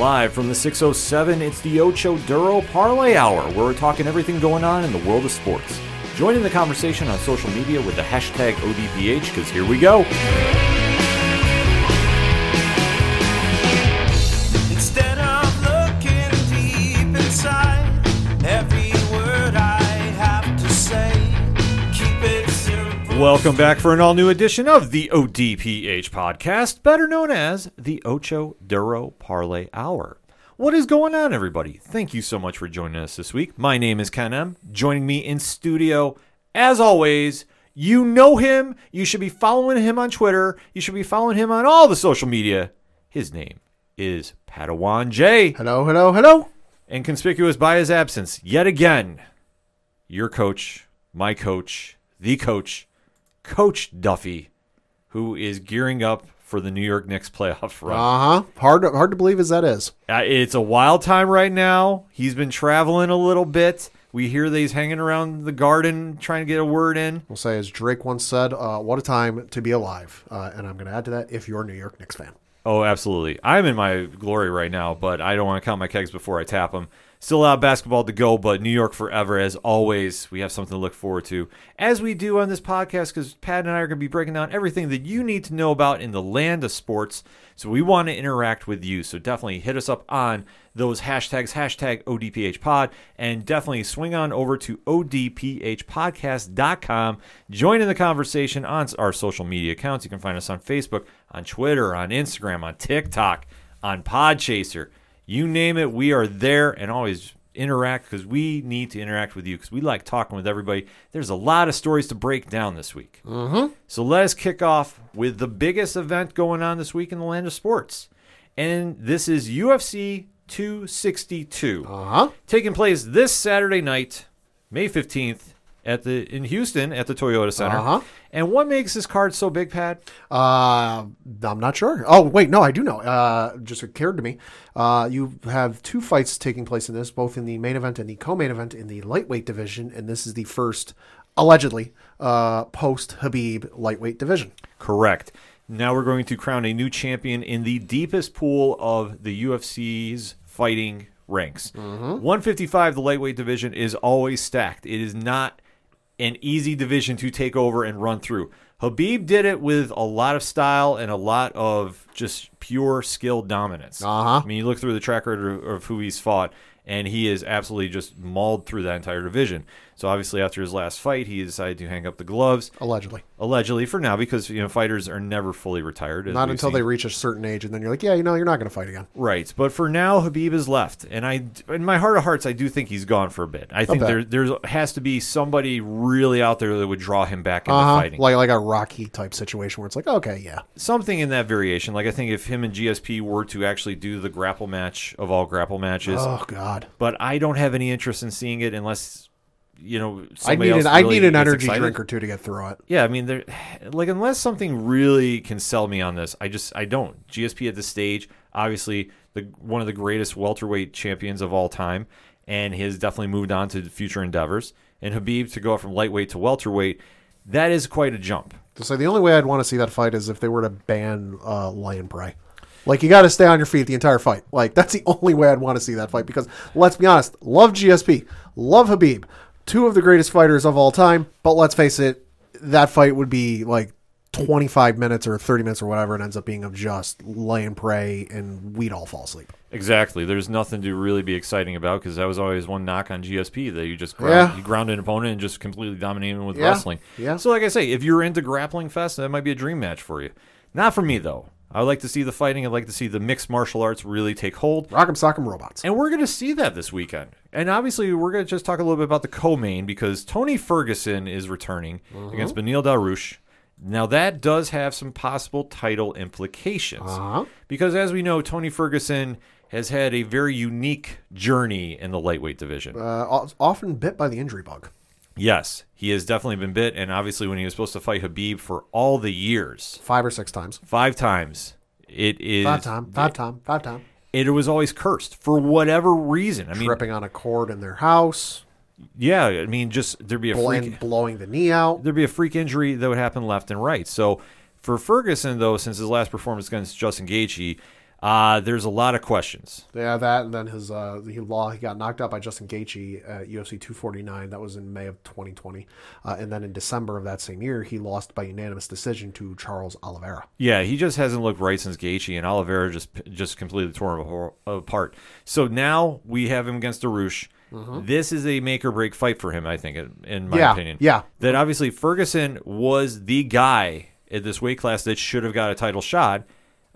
Live from the 607, it's the Ocho Duro Parlay Hour, where we're talking everything going on in the world of sports. Join in the conversation on social media with the hashtag ODPH, because here we go. Welcome back for an all new edition of the ODPH podcast, better known as the Ocho Duro Parlay Hour. What is going on, everybody? Thank you so much for joining us this week. My name is Ken M. Joining me in studio, as always, you know him. You should be following him on Twitter. You should be following him on all the social media. His name is Padawan J. Hello, hello, hello. And conspicuous by his absence, yet again, your coach, my coach, the coach, Coach Duffy, who is gearing up for the New York Knicks playoff run. Uh huh. Hard, hard to believe as that is. Uh, it's a wild time right now. He's been traveling a little bit. We hear that he's hanging around the garden trying to get a word in. We'll say, as Drake once said, uh, "What a time to be alive." Uh, and I'm going to add to that, if you're a New York Knicks fan. Oh, absolutely. I'm in my glory right now, but I don't want to count my kegs before I tap them. Still a lot of basketball to go, but New York forever. As always, we have something to look forward to, as we do on this podcast, because Pat and I are going to be breaking down everything that you need to know about in the land of sports. So we want to interact with you. So definitely hit us up on those hashtags, hashtag ODPHpod, and definitely swing on over to ODPHpodcast.com. Join in the conversation on our social media accounts. You can find us on Facebook, on Twitter, on Instagram, on TikTok, on Podchaser. You name it, we are there and always interact because we need to interact with you because we like talking with everybody. There's a lot of stories to break down this week. Mm-hmm. So let us kick off with the biggest event going on this week in the land of sports. And this is UFC 262 Uh huh. taking place this Saturday night, May 15th at the in Houston at the Toyota Center. Uh-huh. And what makes this card so big, Pat? Uh, I'm not sure. Oh, wait, no, I do know. Uh, just occurred to me. Uh, you have two fights taking place in this, both in the main event and the co-main event in the lightweight division, and this is the first, allegedly, uh, post Khabib lightweight division. Correct. Now we're going to crown a new champion in the deepest pool of the UFC's fighting ranks. 155, the lightweight division, is always stacked. It is not an easy division to take over and run through. Khabib did it with a lot of style and a lot of just pure skill dominance. Uh-huh. I mean, you look through the track record of who he's fought, and he is absolutely just mauled through that entire division. So obviously, after his last fight, he decided to hang up the gloves Allegedly. allegedly for now because you know fighters are never fully retired. Not until seen. they reach a certain age, and then you're like, yeah, you know, you're not going to fight again. right but for now khabib is left and i in my heart of hearts i do think he's gone for a bit i think there there has to be somebody really out there that would draw him back into Uh-huh. fighting Like, like a Rocky type situation where it's like, okay, yeah. something in that variation like i think if him and gsp were to actually do the grapple match of all grapple matches Oh, God. but i don't have any interest in seeing it unless you know I need an, I need an energy excited. drink or two to get through it. Yeah, I mean, there, like unless something really can sell me on this, I just I don't. GSP at this stage, obviously the one of the greatest welterweight champions of all time, and he has definitely moved on to future endeavors. And Khabib to go from lightweight to welterweight, that is quite a jump. To say the only way I'd want to see that fight is if they were to ban uh, lion prey. Like you got to stay on your feet the entire fight. Like that's the only way I'd want to see that fight because let's be honest, love GSP, love Khabib, two of the greatest fighters of all time. But let's face it, that fight would be like 25 minutes or 30 minutes or whatever. It ends up being of just lay and pray and we'd all fall asleep. Exactly. There's nothing to really be exciting about because that was always one knock on GSP that you just ground, Yeah. you ground an opponent and just completely dominate him with Yeah. wrestling. Yeah. So, like I say, if you're into grappling fest, that might be a dream match for you. Not for me though. I would like to see the fighting. I'd like to see the mixed martial arts really take hold. Rock'em sock'em robots. And we're going to see that this weekend. And obviously, we're going to just talk a little bit about the co-main because Tony Ferguson is returning against Beneil Dariush. Now, that does have some possible title implications. Uh-huh. Because as we know, Tony Ferguson has had a very unique journey in the lightweight division. Uh, often bit by the injury bug. Yes, he has definitely been bit. And obviously, when he was supposed to fight Khabib for all the years, Five or six times. five times, it is. Five time, five time, five time. It was always cursed for whatever reason. I mean, Tripping on a cord in their house. yeah, I mean, just there'd be a bl- freak. blowing the knee out. there'd be a freak injury that would happen left and right. So for Ferguson, though, since his last performance against Justin Gaethje, Uh, there's a lot of questions. Yeah, that and then his uh, he law he got knocked out by Justin Gaethje at UFC 249. That was in May of 2020, uh, and then in December of that same year, he lost by unanimous decision to Charles Oliveira. Yeah, he just hasn't looked right since Gaethje, and Oliveira just just completely tore him apart. So now we have him against Dariush. This is a make or break fight for him, I think, in- my Mm-hmm. Yeah, opinion. yeah. That obviously Ferguson was the guy at this weight class that should have got a title shot.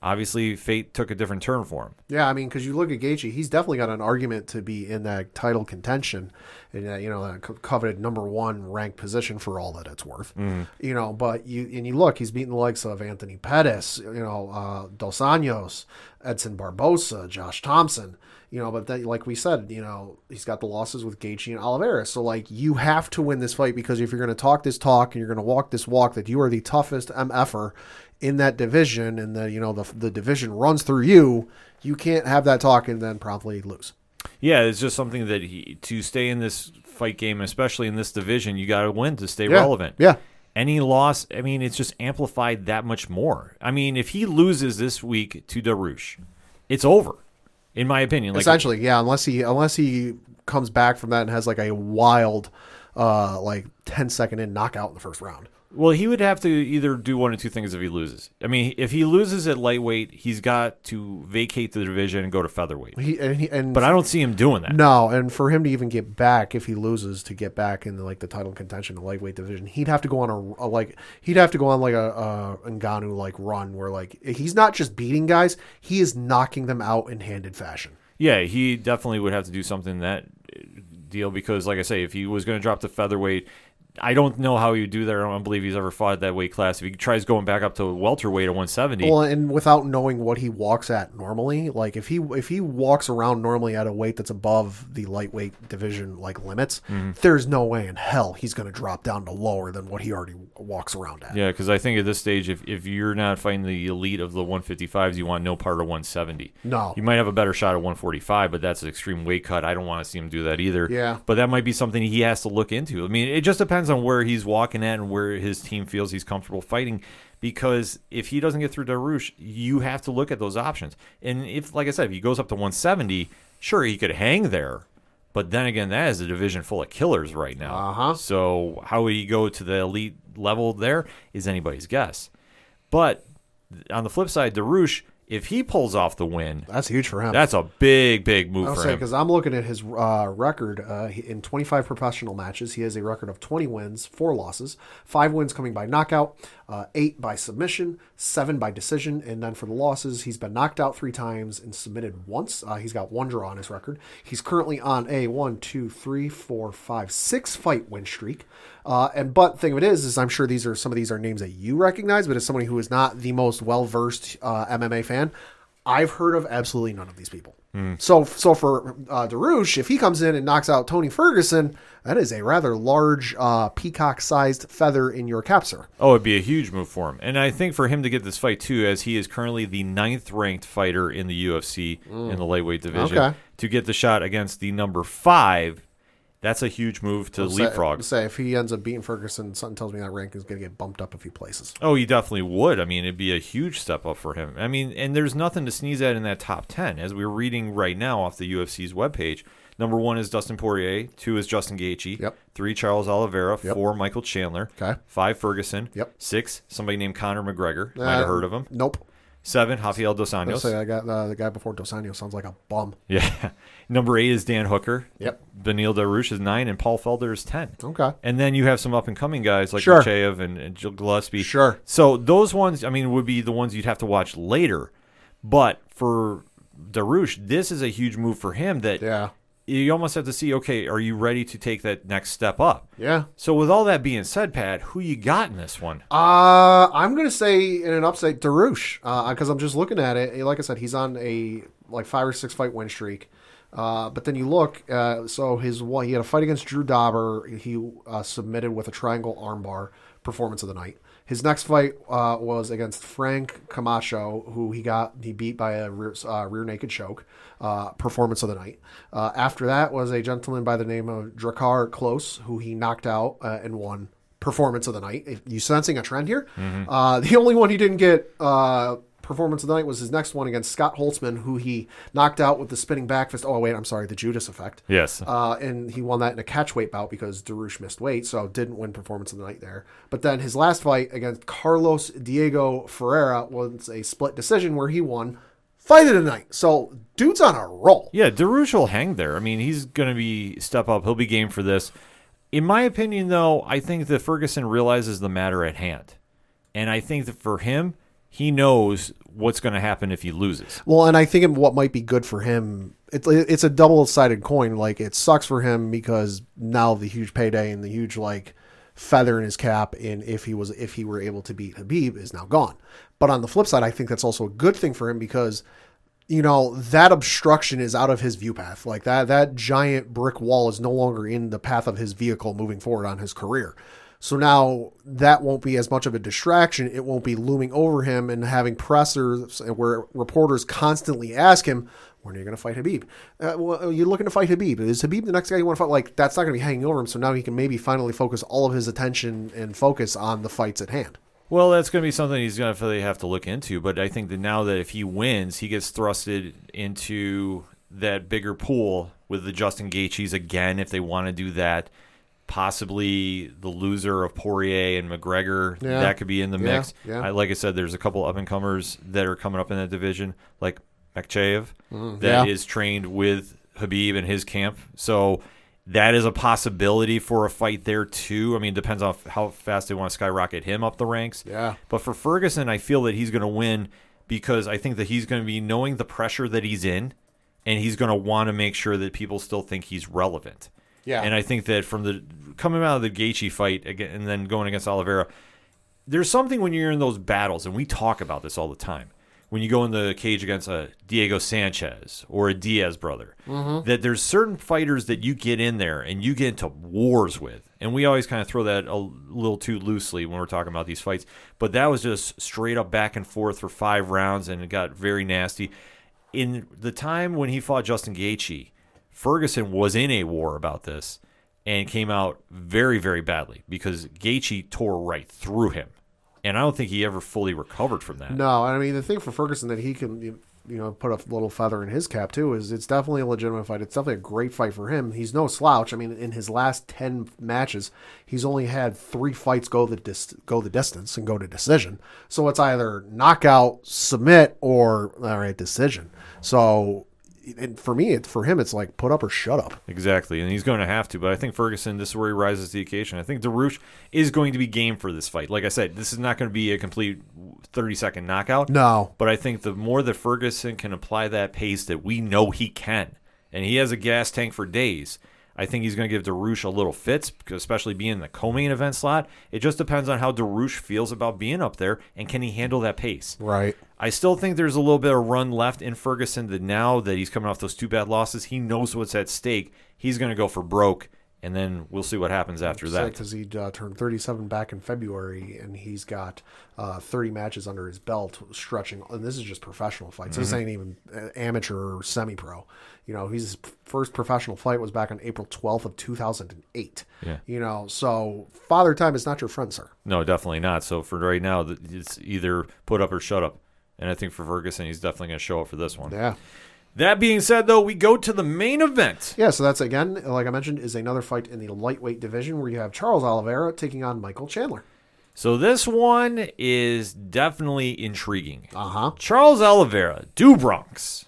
Obviously, fate took a different turn for him. Yeah, I mean, because you look at Gaethje, he's definitely got an argument to be in that title contention, and uh, you know that coveted number one ranked position for all that it's worth. You know, but you and you look, he's beating the likes of Anthony Pettis, you know, uh, Dos Anjos, Edson Barbosa, Josh Thomson. You know, but then, like we said, you know, he's got the losses with Gaethje and Oliveira. So, like, you have to win this fight because if you're going to talk this talk and you're going to walk this walk, that you are the toughest MFer in that division, and the you know the the division runs through you, you can't have that talk and then promptly lose. Yeah, it's just something that he to stay in this fight game, especially in this division, you got to win to stay Yeah, relevant. yeah. Any loss, I mean, it's just amplified that much more. I mean, if he loses this week to Dariush, it's over, in my opinion. Like, Essentially, yeah. Unless he unless he comes back from that and has like a wild, uh, like 10 second in knockout in the first round. Well, he would have to either do one of two things if he loses. I mean, if he loses at lightweight, he's got to vacate the division and go to featherweight. He and, he, and But I don't see him doing that. No, and for him to even get back, if he loses, to get back in like the title contention, the lightweight division, he'd have to go on a, a like he'd have to go on like a, a Ngannou like run where like he's not just beating guys, he is knocking them out in handed fashion. Yeah, he definitely would have to do something that deal because, like I say, if he was going to drop to featherweight, I don't know how he would do that. I don't believe he's ever fought that weight class. If he tries going back up to welterweight at 170, Well, and without knowing what he walks at normally, like if he if he walks around normally at a weight that's above the lightweight division like limits, Mm-hmm. there's no way in hell he's going to drop down to lower than what he already walks around at. yeah, because I think at this stage, if, if you're not fighting the elite of the 155s, you want no part of 170. No. You might have a better shot at 145, but that's an extreme weight cut. I don't want to see him do that either. Yeah. But that might be something he has to look into. I mean, it just depends on where he's walking at and where his team feels he's comfortable fighting. Because if he doesn't get through Dariush, you have to look at those options. And if, like I said, if he goes up to 170, sure, he could hang there. But then again, that is a division full of killers right now. Uh-huh. So how would he go to the elite level there is anybody's guess. But on the flip side, Dariush, if he pulls off the win, That's huge for him. that's a big, big move I'll for say him. because I'm looking at his uh, record uh, in 25 professional matches. He has a record of 20 wins, four losses, five wins coming by knockout, uh, eight by submission, seven by decision, and then for the losses, he's been knocked out three times and submitted once. Uh, he's got one draw on his record. He's currently on a one, two, three, four, five, six fight win streak. Uh, and but thing of it is, is I'm sure these are some of these are names that you recognize, but as somebody who is not the most well versed uh, MMA fan, I've heard of absolutely none of these people. So, so for uh, Dariush, if he comes in and knocks out Tony Ferguson, that is a rather large uh, peacock-sized feather in your cap, sir. Oh, it'd be a huge move for him. And I think for him to get this fight too, as he is currently the ninth ranked fighter in the UFC in the lightweight division, Okay. to get the shot against the number five, that's a huge move to leapfrog. Say, say if he ends up beating Ferguson, something tells me that rank is going to get bumped up a few places. Oh, he definitely would. I mean, it'd be a huge step up for him. I mean, and there's nothing to sneeze at in that top 10. As we're reading right now off the UFC's webpage, number one is Dustin Poirier, two is Justin Gaethje, Yep. three Charles Oliveira, Yep. four Michael Chandler, Okay. five Ferguson, Yep. six somebody named Conor McGregor, might Uh, have heard of him, Nope. seven Rafael Dos Anjos, say I got uh, the guy before Dos Anjos sounds like a bum. yeah, number eight is Dan Hooker, Yep. Beneil Dariush is nine, and Paul Felder is ten. Okay. And then you have some up and coming guys like Sure. And, and Jill Gillespie. Sure. So those ones, I mean, would be the ones you'd have to watch later. But for Dariush, this is a huge move for him that Yeah. you almost have to see, okay, are you ready to take that next step up? Yeah. So with all that being said, Pat, who you got in this one? Uh, I'm gonna say in an upset, Dariush, because I'm just looking at it. Like I said, he's on a like five or six fight win streak. Uh, but then you look, uh, so his one, he had a fight against Drew Dober. He uh, submitted with a triangle armbar performance of the night. His next fight uh, was against Frank Camacho, who he got he beat by a rear, uh, rear naked choke. Uh, performance of the night. Uh, after that was a gentleman by the name of Drakkar Klose, who he knocked out uh, and won performance of the night. If you sensing a trend here? Uh, the only one he didn't get uh, performance of the night was his next one against Scott Holtzman, who he knocked out with the spinning back fist. Oh wait, I'm sorry, the Judas effect. Yes. Uh, and he won that in a catch weight bout because Dariush missed weight, so didn't win performance of the night there. But then his last fight against Carlos Diego Ferreira was a split decision where he won fight of the night. So dude's on a roll. Yeah, Dariush will hang there. I mean, he's going to be step up. He'll be game for this. In my opinion, though, I think that Ferguson realizes the matter at hand, and I think that for him, he knows what's going to happen if he loses. Well, and I think what might be good for him, it's it's a double sided coin. Like it sucks for him because now the huge payday and the huge like feather in his cap, and if he was if he were able to beat Khabib, is now gone. But on the flip side, I think that's also a good thing for him because you know that obstruction is out of his view path. Like that that giant brick wall is no longer in the path of his vehicle moving forward on his career. So now that won't be as much of a distraction. It won't be looming over him and having pressers where reporters constantly ask him, when are you going to fight Khabib? Uh, well, you're looking to fight Khabib. Is Khabib the next guy you want to fight? Like, that's not going to be hanging over him. So now he can maybe finally focus all of his attention and focus on the fights at hand. Well, that's going to be something he's going to have to look into. But I think that now that if he wins, he gets thrusted into that bigger pool with the Justin Gaethje's again, if they want to do that. Possibly the loser of Poirier and McGregor Yeah. that could be in the Yeah, mix. yeah. I, like I said, there's a couple up and comers that are coming up in that division, like Makhachev, mm-hmm. that yeah. is trained with Khabib and his camp. So that is a possibility for a fight there too. I mean, it depends on how fast they want to skyrocket him up the ranks. Yeah. But for Ferguson, I feel that he's going to win because I think that he's going to be knowing the pressure that he's in, and he's going to want to make sure that people still think he's relevant. Yeah. And I think that from the coming out of the Gaethje fight again, and then going against Oliveira, there's something when you're in those battles, and we talk about this all the time. When you go in the cage against a Diego Sanchez or a Diaz brother, mm-hmm. that there's certain fighters that you get in there and you get into wars with, and we always kind of throw that a little too loosely when we're talking about these fights. But that was just straight up back and forth for five rounds, and it got very nasty. In the time when he fought Justin Gaethje, Ferguson was in a war about this and came out very, very badly because Gaethje tore right through him, and I don't think he ever fully recovered from that. No, I mean the thing for Ferguson that he can you know put a little feather in his cap too is it's definitely a legitimate fight. It's definitely a great fight for him. He's no slouch. I mean, in his last ten matches, he's only had three fights go the dis- go the distance and go to decision. So it's either knockout, submit, or all right decision. So. And for me, it, for him, it's like put up or shut up. Exactly, and he's going to have to. But I think Ferguson, this is where he rises to the occasion. I think Dariush is going to be game for this fight. Like I said, this is not going to be a complete 30 second knockout. No, But I think the more that Ferguson can apply that pace that we know he can, and he has a gas tank for days, I think he's going to give Dariush a little fits, especially being in the co-main event slot. It just depends on how Dariush feels about being up there, and can he handle that pace. right. I still think there's a little bit of run left in Ferguson that now that he's coming off those two bad losses, he knows what's at stake. He's going to go for broke, and then we'll see what happens after that. because he uh, turned 37 back in February, and he's got uh, 30 matches under his belt, stretching. And this is just professional fights. This ain't even uh, amateur or semi-pro. You know, his first professional fight was back on April 12th of 2008. Yeah. You know, so father time is not your friend, sir. No, definitely not. So for right now, it's either put up or shut up. And I think for Ferguson, he's definitely going to show up for this one. Yeah. That being said, though, we go to the main event. Yeah, so that's again, like I mentioned, is another fight in the lightweight division where you have Charles Oliveira taking on Michael Chandler. So this one is definitely intriguing. Uh huh. Charles Oliveira, do Bronx.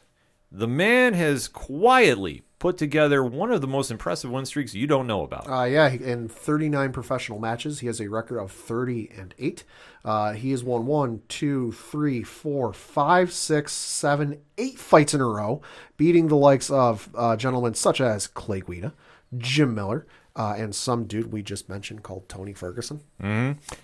The man has quietly put together one of the most impressive win streaks you don't know about. Uh, yeah, in 39 professional matches, he has a record of 30 and 8. Uh, he has won one, two, three, four, five, six, seven, eight fights in a row, beating the likes of uh, gentlemen such as Clay Guida, Jim Miller, uh, and some dude we just mentioned called Tony Ferguson.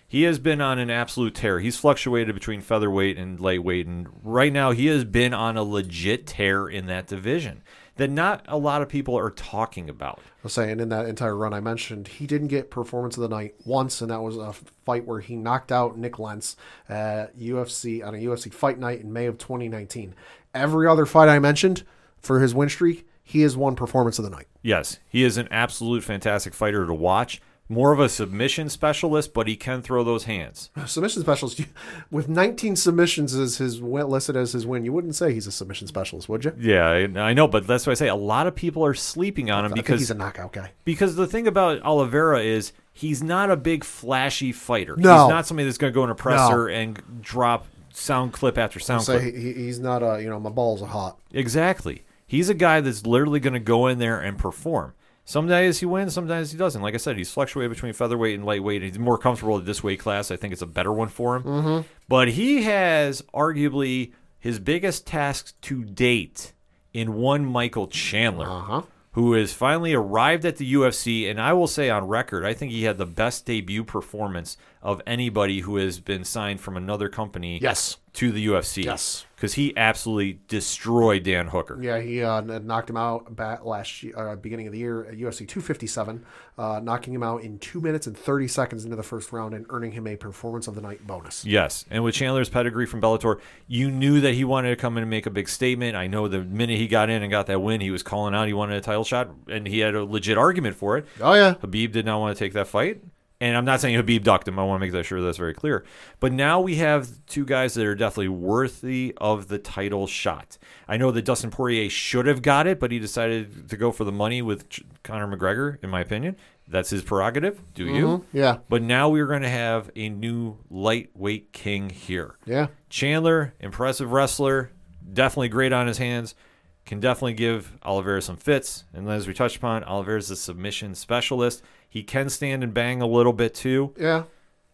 He has been on an absolute tear. He's fluctuated between featherweight and lightweight, and right now he has been on a legit tear in that division that not a lot of people are talking about. I was saying in that entire run I mentioned, he didn't get performance of the night once, and that was a fight where he knocked out Nik Lentz uh, at UFC on a UFC fight night in May of 2019. Every other fight I mentioned for his win streak, he has won performance of the night. Yes, he is an absolute fantastic fighter to watch. More of a submission specialist, but he can throw those hands. Submission specialist with 19 submissions as his listed as his win. You wouldn't say he's a submission specialist, would you? Yeah, I, know, but that's why I say a lot of people are sleeping on him I because he's a knockout guy. because the thing about Oliveira is he's not a big flashy fighter. No. He's not somebody that's going to go in a presser and drop sound clip after sound Say clip. he, he's not a you know my balls are hot. Exactly. He's a guy that's literally going to go in there and perform. Some days he wins, sometimes he doesn't. Like I said, he's fluctuated between featherweight and lightweight. He's more comfortable at this weight class. I think it's a better one for him. Mm-hmm. But he has arguably his biggest task to date in one Michael Chandler, Uh-huh. who has finally arrived at the UFC. And I will say on record, I think he had the best debut performance of anybody who has been signed from another company Yes. To the UFC. Yes. Because he absolutely destroyed Dan Hooker. Yeah, he uh, knocked him out back last year, uh, beginning of the year at UFC 257, uh, knocking him out in two minutes and 30 seconds into the first round and earning him a performance of the night bonus. Yes, and with Chandler's pedigree from Bellator, you knew that he wanted to come in and make a big statement. I know the minute he got in and got that win, he was calling out he wanted a title shot, and he had a legit argument for it. Oh yeah, Khabib did not want to take that fight. And I'm not saying Khabib ducked him. I want to make that sure that's very clear. But now we have two guys that are definitely worthy of the title shot. I know that Dustin Poirier should have got it, but he decided to go for the money with Conor McGregor, in my opinion. That's his prerogative. Do you? Mm-hmm. yeah, But now we're going to have a new lightweight king here. yeah. Chandler, impressive wrestler, definitely great on his hands, can definitely give Oliveira some fits. And as we touched upon, Oliveira's a submission specialist. He can stand and bang a little bit too. Yeah.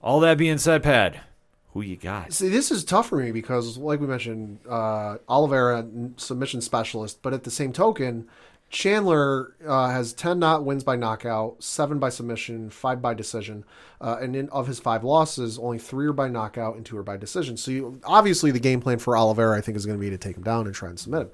All that being said, Pat, who you got? See, this is tough for me because, like we mentioned, uh, Oliveira submission specialist, but at the same token, Chandler uh, has ten not wins by knockout, seven by submission, five by decision, uh, and in, of his five losses, only three are by knockout and two are by decision. So you, obviously, the game plan for Oliveira, I think, is going to be to take him down and try and submit him.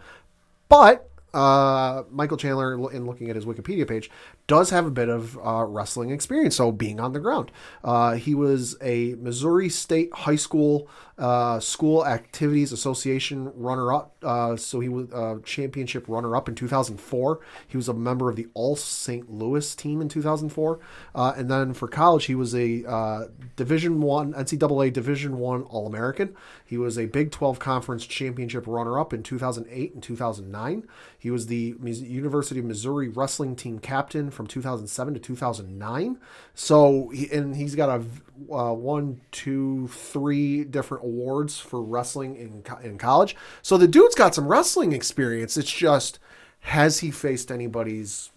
But uh, Michael Chandler, in looking at his Wikipedia page, does have a bit of uh, wrestling experience. So being on the ground, uh, he was a Missouri State High School uh, School Activities Association runner-up. Uh, so he was uh, championship runner-up in 2004. He was a member of the All St. Louis team in 2004, uh, and then for college he was a Division One NCAA Division One All American. He was a Big 12 Conference Championship runner-up in 2008 and 2009. He was the University of Missouri wrestling team captain from 2007 to 2009. So, and he's got a uh, one, two, three different awards for wrestling in in college. So the dude's got some wrestling experience. It's just has he faced anybody's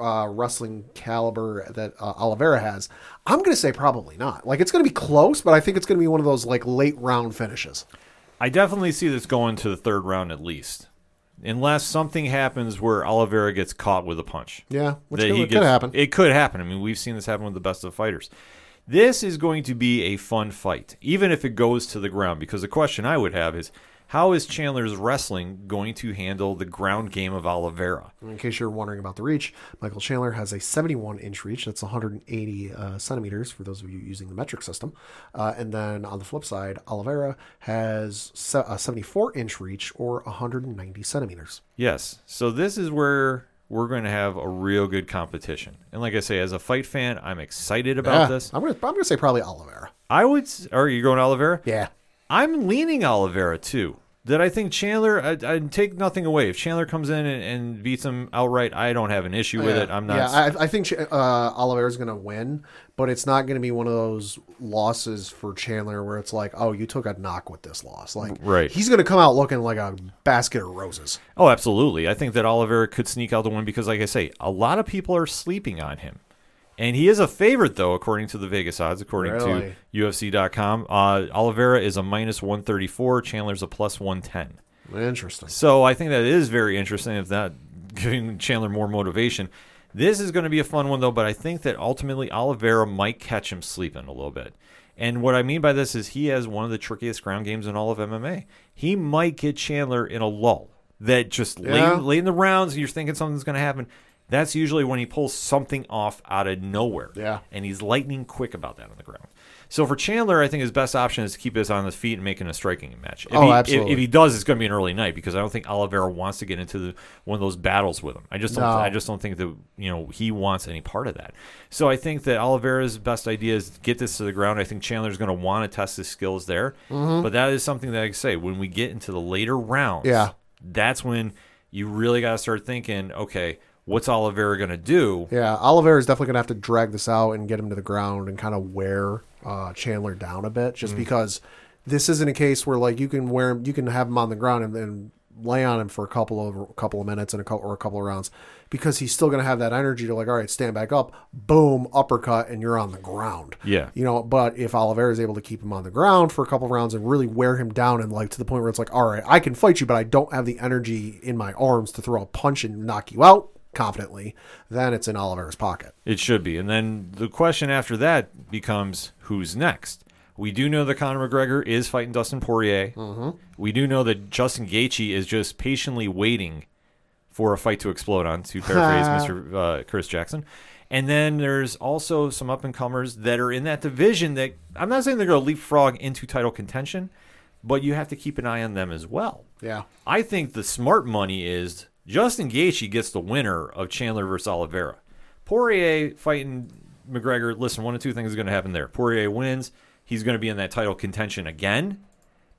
uh, wrestling caliber that uh, Oliveira has? I'm going to say probably not. Like it's going to be close, but I think it's going to be one of those like late round finishes. I definitely see this going to the third round at least. Unless something happens where Oliveira gets caught with a punch. Yeah, which could, he could happen. It could happen. I mean, we've seen this happen with the best of fighters. This is going to be a fun fight, even if it goes to the ground. Because the question I would have is, how is Chandler's wrestling going to handle the ground game of Oliveira? In case you're wondering about the reach, Michael Chandler has a 71 inch reach. That's 180 uh, centimeters for those of you using the metric system. Uh, and then on the flip side, Oliveira has a 74 inch reach or 190 centimeters. Yes. So this is where we're going to have a real good competition. And like I say, as a fight fan, I'm excited about Yeah, this. I'm gonna I'm gonna say probably Oliveira. I would. Are you going Oliveira? Yeah. I'm leaning Oliveira too. That I think Chandler, I, I'd take nothing away. If Chandler comes in and, and beats him outright, I don't have an issue with yeah. it. I'm not. Yeah, I, I think uh, Oliveira's going to win, but it's not going to be one of those losses for Chandler where it's like, oh, you took a knock with this loss. Like, Right. He's going to come out looking like a basket of roses. oh, absolutely. I think that Oliveira could sneak out the win because, like I say, a lot of people are sleeping on him. And he is a favorite, though, according to the Vegas odds, according Really? to UFC.com. Uh, Oliveira is a minus 134. Chandler's a plus 110. Interesting. So I think that is very interesting. If that giving Chandler more motivation, this is going to be a fun one though. But I think that ultimately Oliveira might catch him sleeping a little bit. And what I mean by this is he has one of the trickiest ground games in all of MMA. He might get Chandler in a lull that just Yeah. late, late in the rounds, you're thinking something's going to happen. That's usually when he pulls something off out of nowhere. Yeah. And he's lightning quick about that on the ground. So for Chandler, I think his best option is to keep his on his feet and making a striking match. If Oh, he, absolutely. If, he does, it's going to be an early night because I don't think Oliveira wants to get into the, one of those battles with him. I just don't. No. I just don't think that you know he wants any part of that. So I think that Oliveira's best idea is get this to the ground. I think Chandler's going to want to test his skills there, mm-hmm. but that is something that I say when we get into the later rounds. Yeah. that's when you really got to start thinking. Okay, what's Oliveira going to do? Yeah, Oliveira is definitely going to have to drag this out and get him to the ground and kind of wear uh, Chandler down a bit, just because this isn't a case where like you can wear him, you can have him on the ground and, and lay on him for a couple of a couple of minutes and a couple or a couple of rounds, because he's still going to have that energy to like, all right, stand back up, boom, uppercut, and you're on the ground. Yeah. you know. But if Oliveira is able to keep him on the ground for a couple of rounds and really wear him down and like to the point where it's like, all right, I can fight you, but I don't have the energy in my arms to throw a punch and knock you out confidently, then it's in Oliver's pocket. It should be. And then the question after that becomes who's next? We do know that Conor McGregor is fighting Dustin Poirier. Mm-hmm. We do know that Justin Gaethje is just patiently waiting for a fight to explode on, to paraphrase Mr. Uh, Chris Jackson. And then there's also some up and comers that are in that division that I'm not saying they're going to leapfrog into title contention, but you have to keep an eye on them as well. Yeah. I think the smart money is Justin Gaethje gets the winner of Chandler versus Oliveira. Poirier fighting McGregor. Listen, one of two things is going to happen there. Poirier wins. He's going to be in that title contention again,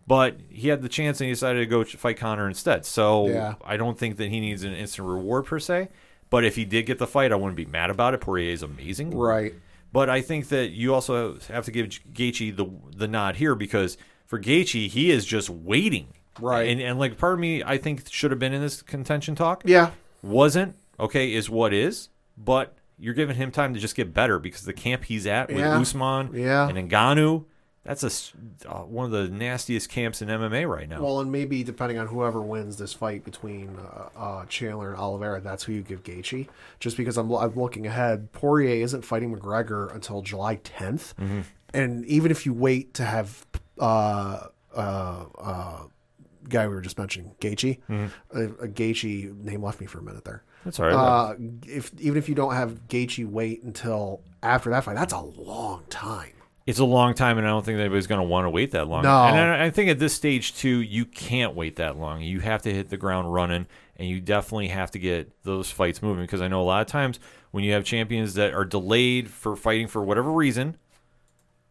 but he had the chance and he decided to go fight Conor instead. So Yeah. I don't think that he needs an instant reward per se. But if he did get the fight, I wouldn't be mad about it. Poirier is amazing. Right. But I think that you also have to give Gaethje the the nod here because for Gaethje, he is just waiting. Right. And and like part of me, I think should have been in this contention talk. Yeah. Wasn't okay. Is what is. But you're giving him time to just get better because the camp he's at with Yeah. Usman Yeah. and Ngannou, that's a uh, one of the nastiest camps in MMA right now. Well, and maybe depending on whoever wins this fight between uh, uh, Chandler and Oliveira, that's who you give Gaethje. Just because I'm, I'm looking ahead, Poirier isn't fighting McGregor until July 10th, Mm-hmm. and even if you wait to have uh, uh, uh, guy we were just mentioning, Gaethje, A uh, Gaethje name left me for a minute there. That's all right. Uh, if even if you don't have Gaethje wait until after that fight, that's a long time. It's a long time, and I don't think anybody's going to want to wait that long. No. And I, I think at this stage too, you can't wait that long. You have to hit the ground running, and you definitely have to get those fights moving. Because I know a lot of times when you have champions that are delayed for fighting for whatever reason,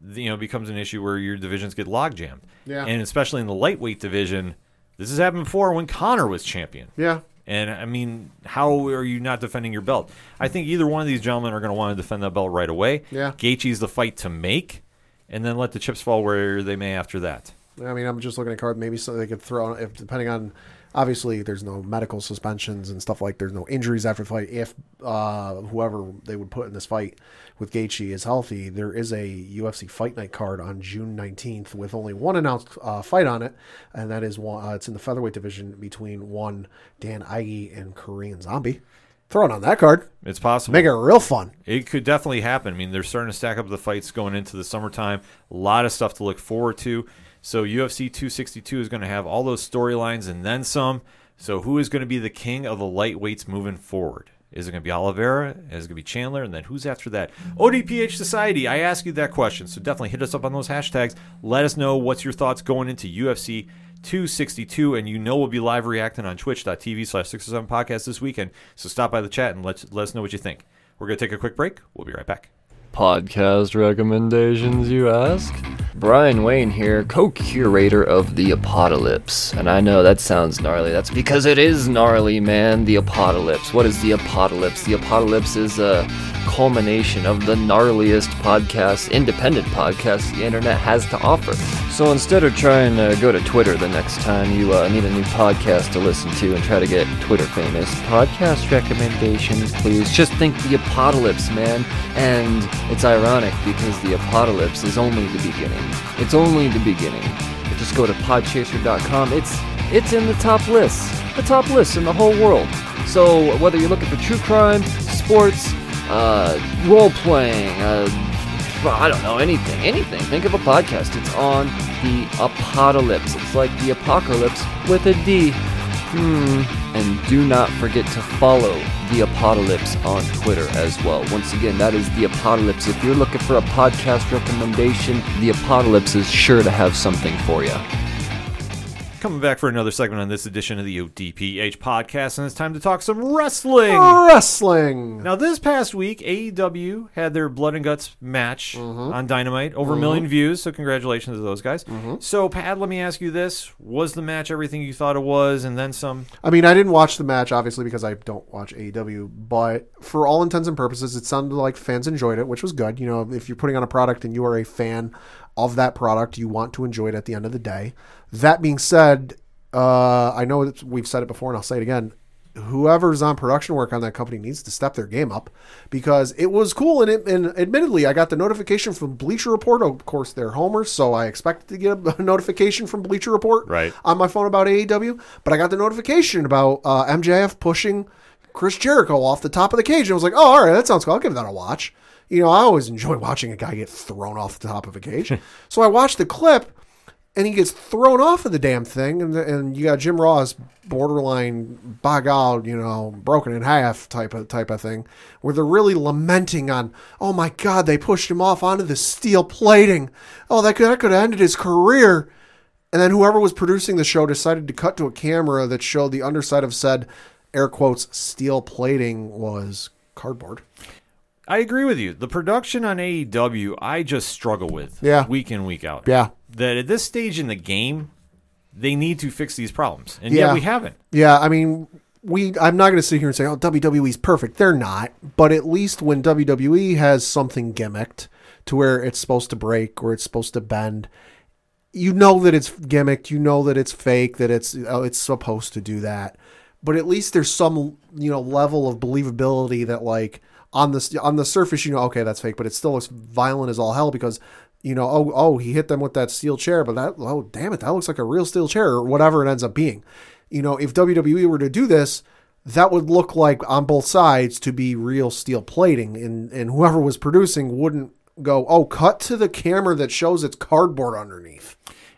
you know, it becomes an issue where your divisions get log jammed. Yeah. And especially in the lightweight division, this has happened before when Conor was champion. Yeah, And I mean, how are you not defending your belt? I think either one of these gentlemen are going to want to defend that belt right away. Yeah. Gaethje's the fight to make, and then let the chips fall where they may after that. I mean, I'm just looking at card. Maybe so they could throw if depending on. Obviously, there's no medical suspensions and stuff like. There's no injuries after the fight. If uh, whoever they would put in this fight with Gaethje is healthy, there is a UFC Fight Night card on June 19th with only one announced uh, fight on it, and that is one. Uh, it's in the featherweight division between one Dan Ige and Korean Zombie. Throw it on that card. It's possible. Make it real fun. It could definitely happen. I mean, they're starting to stack up the fights going into the summertime. A lot of stuff to look forward to. So UFC 262 is going to have all those storylines and then some. So who is going to be the king of the lightweights moving forward? Is it going to be Oliveira? Is it going to be Chandler? And then who's after that? ODPH Society. I ask you that question. So definitely hit us up on those hashtags. Let us know what's your thoughts going into UFC 262. And you know we'll be live reacting on twitch.tv slash 607 podcast this weekend. So stop by the chat and let, let us know what you think. We're going to take a quick break. We'll be right back. Podcast recommendations, you ask? Brian Wayne here, co curator of The Apocalypse. And I know that sounds gnarly. That's because it is gnarly, man. The Apocalypse. What is The Apocalypse? The Apocalypse is a culmination of the gnarliest podcast, independent podcast the internet has to offer. So instead of trying to go to Twitter the next time you uh, need a new podcast to listen to and try to get Twitter famous, podcast recommendations, please. Just think The Apocalypse, man. And it's ironic because The Apocalypse is only the beginning. It's only the beginning. Just go to podchaser.com. It's it's in the top lists, the top lists in the whole world. So whether you're looking for true crime, sports, uh, role playing, uh, I don't know anything, anything. Think of a podcast. It's on the apocalypse. It's like the apocalypse with a D. Hmm. And do not forget to follow The Apocalypse on Twitter as well. Once again, that is The Apocalypse. If you're looking for a podcast recommendation, The Apocalypse is sure to have something for you. Coming back for another segment on this edition of the ODPH podcast, and it's time to talk some wrestling. Wrestling. Now, this past week, AEW had their Blood and Guts match mm-hmm. on Dynamite, over a mm-hmm. million views. So, congratulations to those guys. Mm-hmm. So, Pat, let me ask you this: Was the match everything you thought it was, and then some? I mean, I didn't watch the match obviously because I don't watch AEW, but for all intents and purposes, it sounded like fans enjoyed it, which was good. You know, if you're putting on a product and you are a fan of that product, you want to enjoy it at the end of the day. That being said, uh, I know that we've said it before, and I'll say it again. Whoever's on production work on that company needs to step their game up because it was cool. And, it, and admittedly, I got the notification from Bleacher Report. Of course, they're homers, so I expected to get a notification from Bleacher Report Right. on my phone about AEW, but I got the notification about uh, MJF pushing Chris Jericho off the top of the cage, and I was like, "Oh, all right, that sounds cool. I'll give that a watch." You know, I always enjoy watching a guy get thrown off the top of a cage. so I watched the clip, and he gets thrown off of the damn thing, and and you got Jim Ross borderline by God, you know, broken in half type of type of thing, where they're really lamenting on, oh my God, they pushed him off onto the steel plating. Oh, that could that could have ended his career. And then whoever was producing the show decided to cut to a camera that showed the underside of said air quotes steel plating was cardboard. I agree with you. The production on AEW, I just struggle with Yeah. week in, week out. Yeah. That at this stage in the game, they need to fix these problems. And Yeah. yet we haven't. Yeah, I mean, we. I'm not going to sit here and say, "Oh, WWE's perfect." They're not. But at least when WWE has something gimmicked to where it's supposed to break or it's supposed to bend, you know that it's gimmicked. You know that it's fake. That it's oh, it's supposed to do that. But at least there's some you know level of believability that like on the on the surface you know okay that's fake, but it still looks violent as all hell because you know oh oh he hit them with that steel chair, but that oh damn it that looks like a real steel chair or whatever it ends up being. You know if WWE were to do this, that would look like on both sides to be real steel plating, and and whoever was producing wouldn't go oh cut to the camera that shows it's cardboard underneath.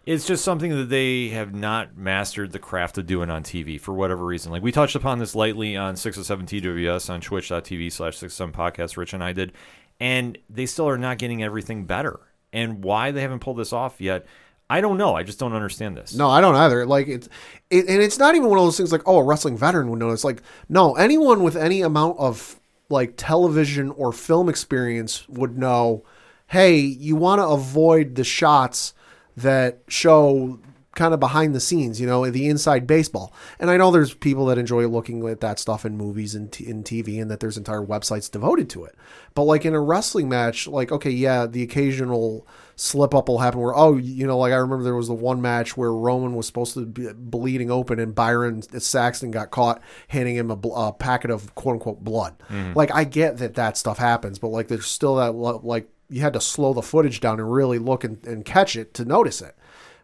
It's just something that they have not mastered the craft of doing on TV for whatever reason. Like we touched upon this lightly on 607 TWS on twitch.tv slash 607 podcast, Rich and I did. And they still are not getting everything better. And why they haven't pulled this off yet, I don't know. I just don't understand this. No, I don't either. Like it's, it, and it's not even one of those things like, oh, a wrestling veteran would know. It's like, no, anyone with any amount of like television or film experience would know. Hey, you want to avoid the shots that show kind of behind the scenes, you know, the inside baseball. And I know there's people that enjoy looking at that stuff in movies and t- in TV, and that there's entire websites devoted to it. But like in a wrestling match, like okay, yeah, the occasional slip up will happen where oh, you know, like I remember there was the one match where Roman was supposed to be bleeding open, and Byron Saxton got caught handing him a, bl- a packet of quote unquote blood. Mm-hmm. Like I get that that stuff happens, but like there's still that like you had to slow the footage down and really look and, and catch it to notice it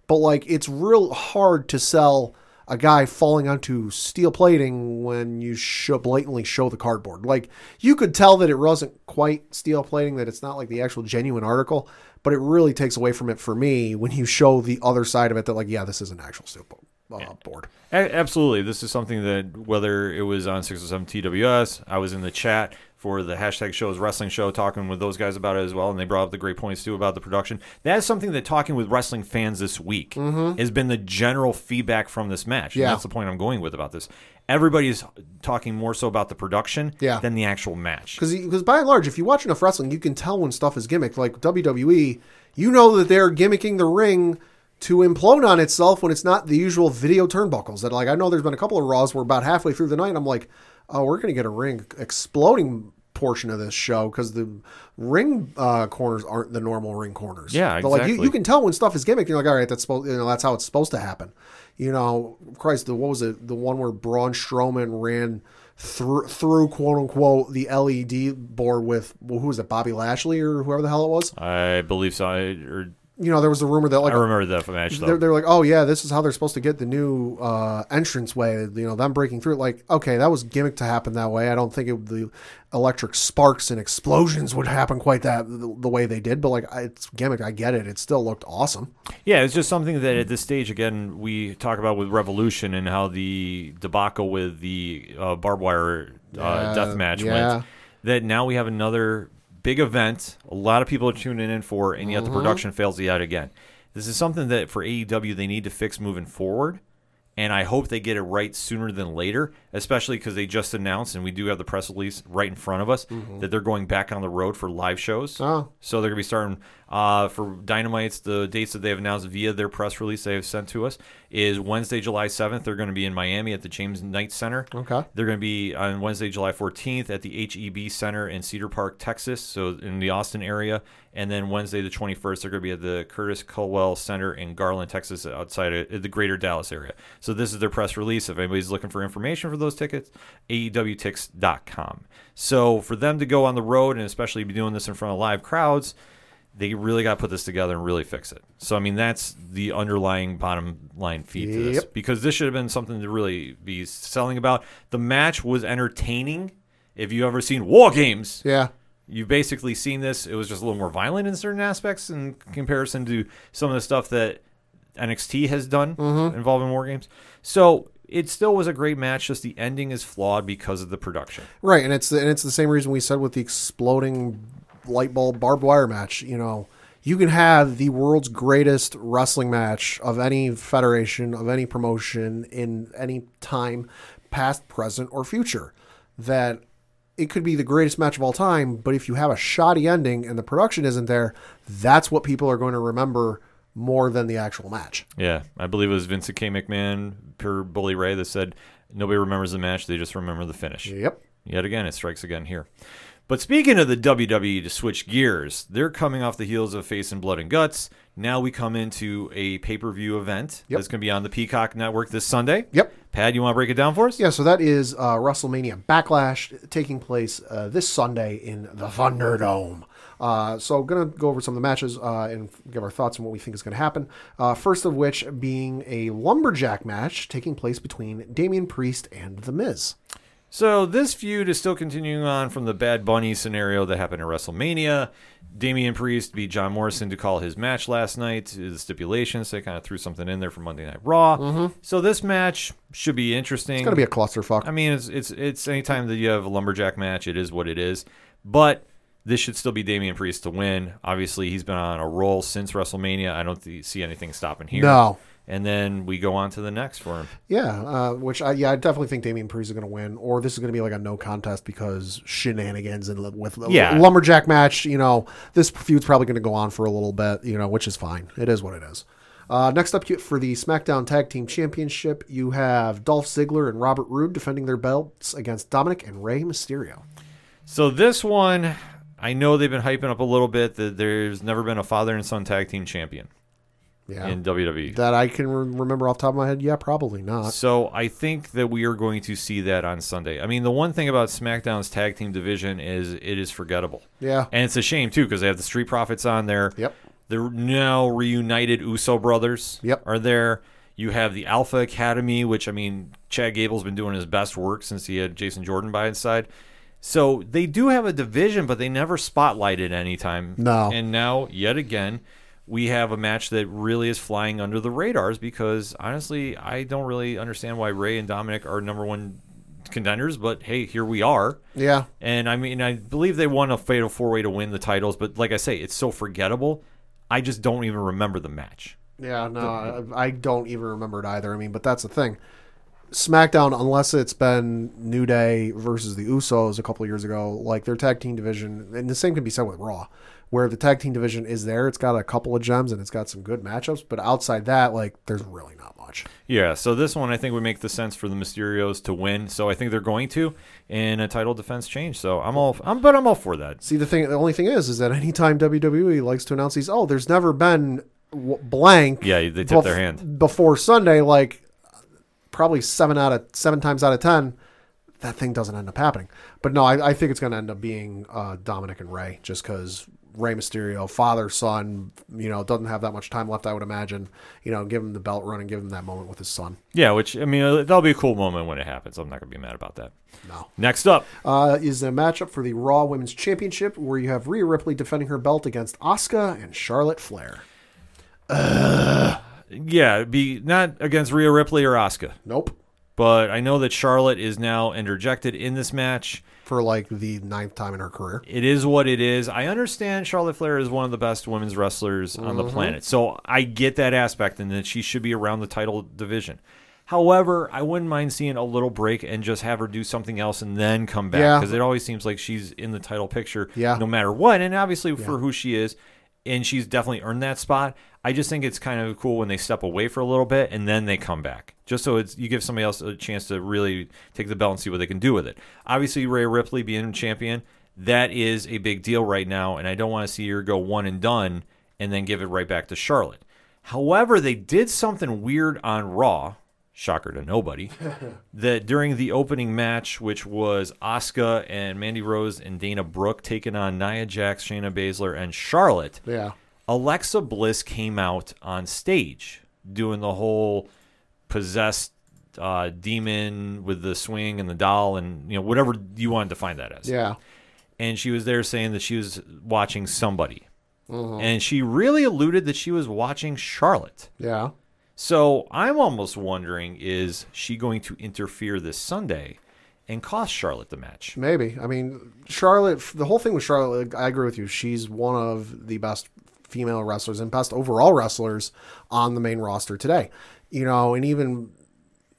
but like it's real hard to sell a guy falling onto steel plating when you show blatantly show the cardboard. Like you could tell that it wasn't quite steel plating, that it's not like the actual genuine article, but it really takes away from it for me when you show the other side of it that like, yeah, this is an actual steel uh, board. Absolutely. This is something that whether it was on 607 TWS, I was in the chat for the hashtag shows wrestling show talking with those guys about it as well, and they brought up the great points too about the production. That is something that talking with wrestling fans this week mm-hmm. has been the general feedback from this match. And Yeah. that's the point I'm going with about this. Everybody's talking more so about the production Yeah. than the actual match. Because because by and large, if you watch enough wrestling, you can tell when stuff is gimmicked. Like WWE, you know that they're gimmicking the ring to implode on itself when it's not the usual video turnbuckles. That like I know there's been a couple of Raws where about halfway through the night, I'm like, oh, we're gonna get a ring exploding portion of this show because the ring uh, corners aren't the normal ring corners. Yeah, But, like you, exactly. you can tell when stuff is gimmicked. You're like, all right, that's supposed, you know, that's how it's supposed to happen. You know, Christ, the what was it? The one where Braun Strowman ran through through quote unquote the LED board with well, who was it? Bobby Lashley or whoever the hell it was. I believe so. I, or you know, there was a rumor that like I remember that match though. they're, they're like, oh yeah, this is how they're supposed to get the new uh, entrance way. You know, them breaking through. Like, okay, that was gimmick to happen that way. I don't think it, the electric sparks and explosions would happen quite that the, the way they did. But like, it's gimmick. I get it. It still looked awesome. Yeah, it's just something that at this stage, again, we talk about with Revolution and how the debacle with the uh, barbed wire uh, Yeah, death match yeah. went. That now we have another big event. A lot of people are tuning in for, and yet Mm-hmm. the production fails yet again. This is something that for AEW they need to fix moving forward. And I hope they get it right sooner than later, especially because they just announced, and we do have the press release right in front of us, that they're going back on the road for live shows. Mm-hmm. Oh. So they're going to be starting uh, for Dynamites. The dates that they have announced via their press release they have sent to us is Wednesday, July 7th. They're going to be in Miami at the James Knight Center. Okay. They're going to be on Wednesday, July 14th at the HEB Center in Cedar Park, Texas, so in the Austin area. And then Wednesday, the 21st, they're going to be at the Curtis Culwell Center in Garland, Texas, outside of the greater Dallas area. So this is their press release. If anybody's looking for information for those tickets, AEWTix.com. So for them to go on the road and especially be doing this in front of live crowds, they really got to put this together and really fix it. So I mean, that's the underlying bottom line feed to this because this should have been something to really be selling about. The match was entertaining. If you ever seen War Games, Yeah. you've basically seen this. It was just a little more violent in certain aspects in comparison to some of the stuff that NXT has done mm-hmm. involving War Games. So it still was a great match. Just the ending is flawed because of the production. Right, and it's the, and it's the same reason we said with the exploding light bulb barbed wire match. You know, you can have the world's greatest wrestling match of any federation of any promotion in any time, past, present, or future. That it could be the greatest match of all time, but if you have a shoddy ending and the production isn't there, that's what people are going to remember more than the actual match. Yeah, I believe it was Vincent K. McMahon per Bully Ray that said nobody remembers the match; they just remember the finish. Yep. Yet again, it strikes again here. But speaking of the WWE to switch gears, they're coming off the heels of Face and Blood and Guts. Now we come into a pay per view event Yep. that's going to be on the Peacock Network this Sunday. Yep. Pat, you want to break it down for us? Yeah, so that is uh, WrestleMania Backlash taking place uh, this Sunday in the Thunderdome. Uh, so, going to go over some of the matches uh, and give our thoughts on what we think is going to happen. Uh, first of which being a lumberjack match taking place between Damian Priest and The Miz. So this feud is still continuing on from the Bad Bunny scenario that happened at WrestleMania. Damian Priest beat John Morrison to call his match last night. The stipulations they kind of threw something in there for Monday Night Raw. So this match should be interesting. It's going to be a clusterfuck. I mean, it's it's it's anytime that you have a lumberjack match, it is what it is. But this should still be Damian Priest to win. Obviously, he's been on a roll since WrestleMania. I don't th- see anything stopping here. No. And then we go on to the next for him. Yeah, uh, which I yeah I definitely think Damian Priest is going to win, or this is going to be like a no contest because shenanigans and with Yeah. lumberjack match. You know, this feud's probably going to go on for a little bit. You know, which is fine. It is what it is. Uh, next up for the SmackDown Tag Team Championship, you have Dolph Ziggler and Robert Roode defending their belts against Dominic and Rey Mysterio. So this one, I know they've been hyping up a little bit that there's never been a father and son tag team champion Yeah, in WWE. that I can re- remember off the top of my head. Yeah, probably not. So I think that we are going to see that on Sunday. I mean, the one thing about SmackDown's tag team division is it is forgettable. Yeah, And it's a shame too because they have the Street Profits on there. Yep. The now reunited Uso brothers Yep. are there. You have the Alpha Academy, which I mean, Chad Gable's been doing his best work since he had Jason Jordan by his side. So they do have a division, but they never spotlighted any time. No. And now, yet again, we have a match that really is flying under the radars because honestly, I don't really understand why Rey and Dominic are number one contenders, but hey, here we are. yeah. And I mean, I believe they won a fatal four way to win the titles, but like I say, it's so forgettable. I just don't even remember the match. Yeah, no, I I don't even remember it either. I mean, but that's the thing. SmackDown, unless it's been New Day versus the Usos a couple of years ago, like their tag team division, and the same can be said with Raw, where the tag team division is there. It's got a couple of gems and it's got some good matchups, but outside that, like, there's really not much. Yeah, so this one I think would make the sense for the Mysterios to win. So I think they're going to in a title defense change. So I'm all, I'm, but I'm all for that. See, the thing, the only thing is, is that anytime WWE likes to announce these, oh, there's never been blank. Yeah, they tip their hand. before Sunday. Like, probably seven out of seven times out of ten, that thing doesn't end up happening. But no, I, I think it's going to end up being uh, Dominic and Rey, just because Rey Mysterio, father son. You know, doesn't have that much time left. I would imagine. You know, give him the belt run and give him that moment with his son. Yeah, which I mean uh, that'll be a cool moment when it happens. I'm not gonna be mad about that. No. Next up, Uh, is a matchup for the Raw Women's Championship where you have Rhea Ripley defending her belt against Asuka and Charlotte Flair. Yeah, be not against Rhea Ripley or Asuka, Nope. but I know that Charlotte is now interjected in this match. For like the ninth time in her career. It is what it is. I understand Charlotte Flair is one of the best women's wrestlers on the mm-hmm. planet. So I get that aspect and that she should be around the title division. However, I wouldn't mind seeing a little break and just have her do something else and then come back Yeah. because it always seems like she's in the title picture Yeah. no matter what. And obviously for who she is, and she's definitely earned that spot. I just think it's kind of cool when they step away for a little bit and then they come back, just so it's you give somebody else a chance to really take the belt and see what they can do with it. Obviously, Rhea Ripley being champion, that is a big deal right now, and I don't want to see her go one and done and then give it right back to Charlotte. However, they did something weird on Raw. Shocker to nobody. that during the opening match, which was Asuka and Mandy Rose and Dana Brooke taking on Nia Jax, Shayna Baszler, and Charlotte, Yeah. Alexa Bliss came out on stage doing the whole possessed uh, demon with the swing and the doll and you know whatever you want to define that as. Yeah. And she was there saying that she was watching somebody. And she really alluded that she was watching Charlotte. Yeah. So I'm almost wondering is she going to interfere this Sunday and cost Charlotte the match? Maybe. I mean, Charlotte, the whole thing with Charlotte, I agree with you. She's one of the best female wrestlers and best overall wrestlers on the main roster today. You know, and even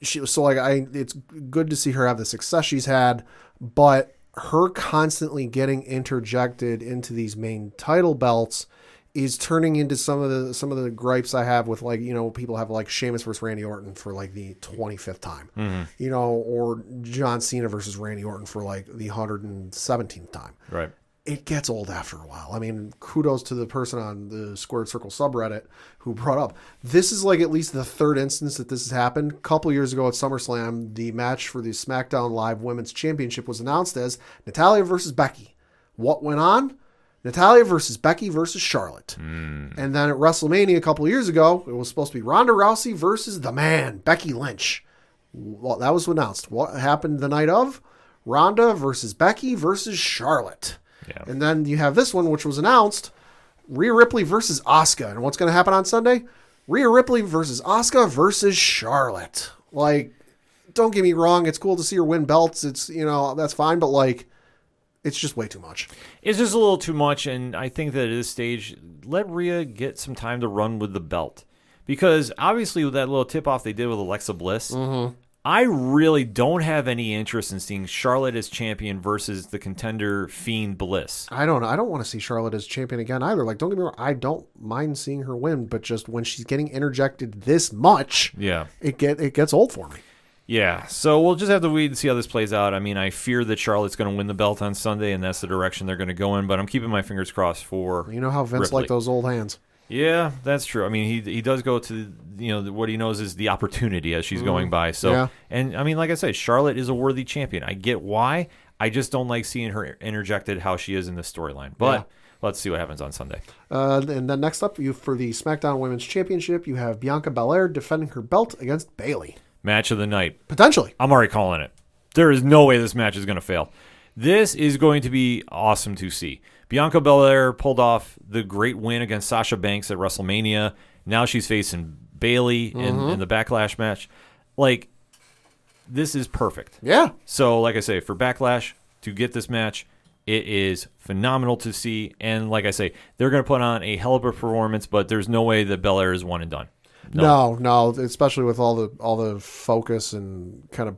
she so like I it's good to see her have the success she's had, but her constantly getting interjected into these main title belts is turning into some of the some of the gripes I have with like you know people have like Sheamus versus Randy Orton for like the 25th time, mm-hmm. you know, or John Cena versus Randy Orton for like the 117th time Right. it gets old after a while. I mean, kudos to the person on the Squared Circle subreddit who brought up this is like at least the third instance that this has happened. A couple years ago at SummerSlam, the match for the SmackDown Live Women's Championship was announced as Natalya versus Becky. What went on? Natalya versus Becky versus Charlotte. Hmm. And then at WrestleMania a couple years ago, it was supposed to be Ronda Rousey versus the man, Becky Lynch. Well, that was announced. What happened the night of? Ronda versus Becky versus Charlotte. Yeah. And then you have this one, which was announced Rhea Ripley versus Asuka. And what's going to happen on Sunday? Rhea Ripley versus Asuka versus Charlotte. Like, don't get me wrong. It's cool to see her win belts. It's, you know, that's fine. But, like, it's just way too much. It's just a little too much, and I think that at this stage, let Rhea get some time to run with the belt. Because obviously, with that little tip off they did with Alexa Bliss, mm-hmm. I really don't have any interest in seeing Charlotte as champion versus the contender Fiend Bliss. I don't know. I don't want to see Charlotte as champion again either. Like, don't get me wrong. I don't mind seeing her win, but just when she's getting interjected this much, Yeah. it get it gets old for me. Yeah, so we'll just have to wait and see how this plays out. I mean, I fear that Charlotte's going to win the belt on Sunday, and that's the direction they're going to go in. But I'm keeping my fingers crossed for You know how Vince Ripley. liked those old hands. Yeah, that's true. I mean, he he does go to you know what he knows is the opportunity as she's going by. So, Yeah. and I mean, like I said, Charlotte is a worthy champion. I get why. I just don't like seeing her interjected how she is in this storyline. But Yeah. let's see what happens on Sunday. Uh, and then next up, you for the SmackDown Women's Championship, you have Bianca Belair defending her belt against Bayley. Match of the night. Potentially. I'm already calling it. There is no way this match is going to fail. This is going to be awesome to see. Bianca Belair pulled off the great win against Sasha Banks at WrestleMania. Now she's facing Bayley in, in mm-hmm. the Backlash match. Like, this is perfect. Yeah. So, like I say, for Backlash to get this match, it is phenomenal to see. And like I say, they're going to put on a hell of a performance, but there's no way that Belair is one and done. No. no, especially with all the all the focus and kind of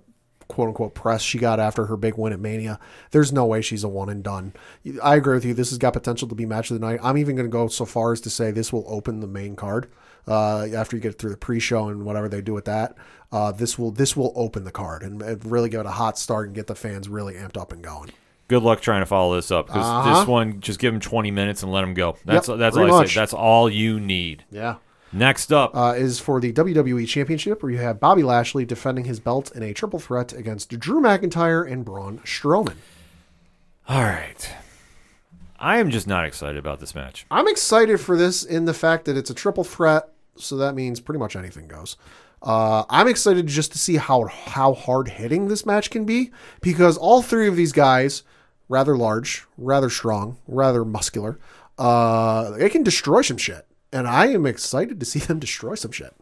quote unquote press she got after her big win at Mania. There's no way she's a one and done. I agree with you. This has got potential to be match of the night. I'm even going to go so far as to say this will open the main card. Uh, after you get through the pre-show and whatever they do with that, uh, this will this will open the card and, and really give it a hot start and get the fans really amped up and going. Good luck trying to follow this up because Uh-huh. this one, just give them 20 minutes and let them go. That's Yep, that's all I say. That's all you need. Yeah. Next up, uh, is for the WWE Championship, where you have Bobby Lashley defending his belt in a triple threat against Drew McIntyre and Braun Strowman. all right. I am just not excited about this match. I'm excited for this in the fact that it's a triple threat, so that means pretty much anything goes. Uh, I'm excited just to see how how hard hitting this match can be because all three of these guys, rather large, rather strong, rather muscular, uh, they can destroy some shit, and I am excited to see them destroy some shit.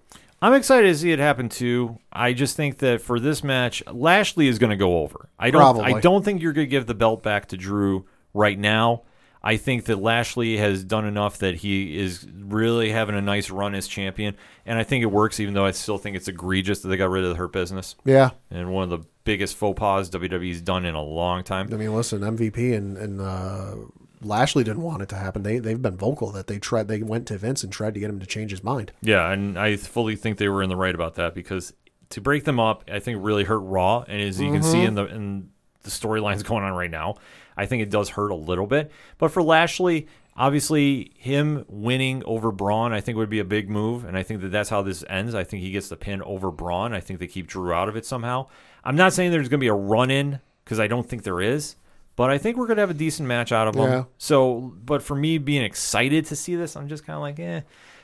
I'm excited to see it happen too. I just think that for this match, Lashley is going to go over. I don't. Probably. I don't think you're going to give the belt back to Drew right now. I think that Lashley has done enough that he is really having a nice run as champion, and I think it works. Even though I still think it's egregious that they got rid of the Hurt Business Yeah, and one of the biggest faux pas WWE's done in a long time. I mean, listen, MVP and and uh, Lashley didn't want it to happen. They they've been vocal that they tried. They went to Vince and tried to get him to change his mind. Yeah, and I fully think they were in the right about that because to break them up, I think really hurt Raw, and as you can see mm-hmm. in the in the storylines going on right now, I think it does hurt a little bit. But for Lashley, obviously him winning over Braun, I think would be a big move, and I think that that's how this ends. I think he gets the pin over Braun. I think they keep Drew out of it somehow. I'm not saying there's going to be a run in because I don't think there is. But I think we're gonna have a decent match out of them. Yeah. So, but for me being excited to see this, I'm just kind of like, eh.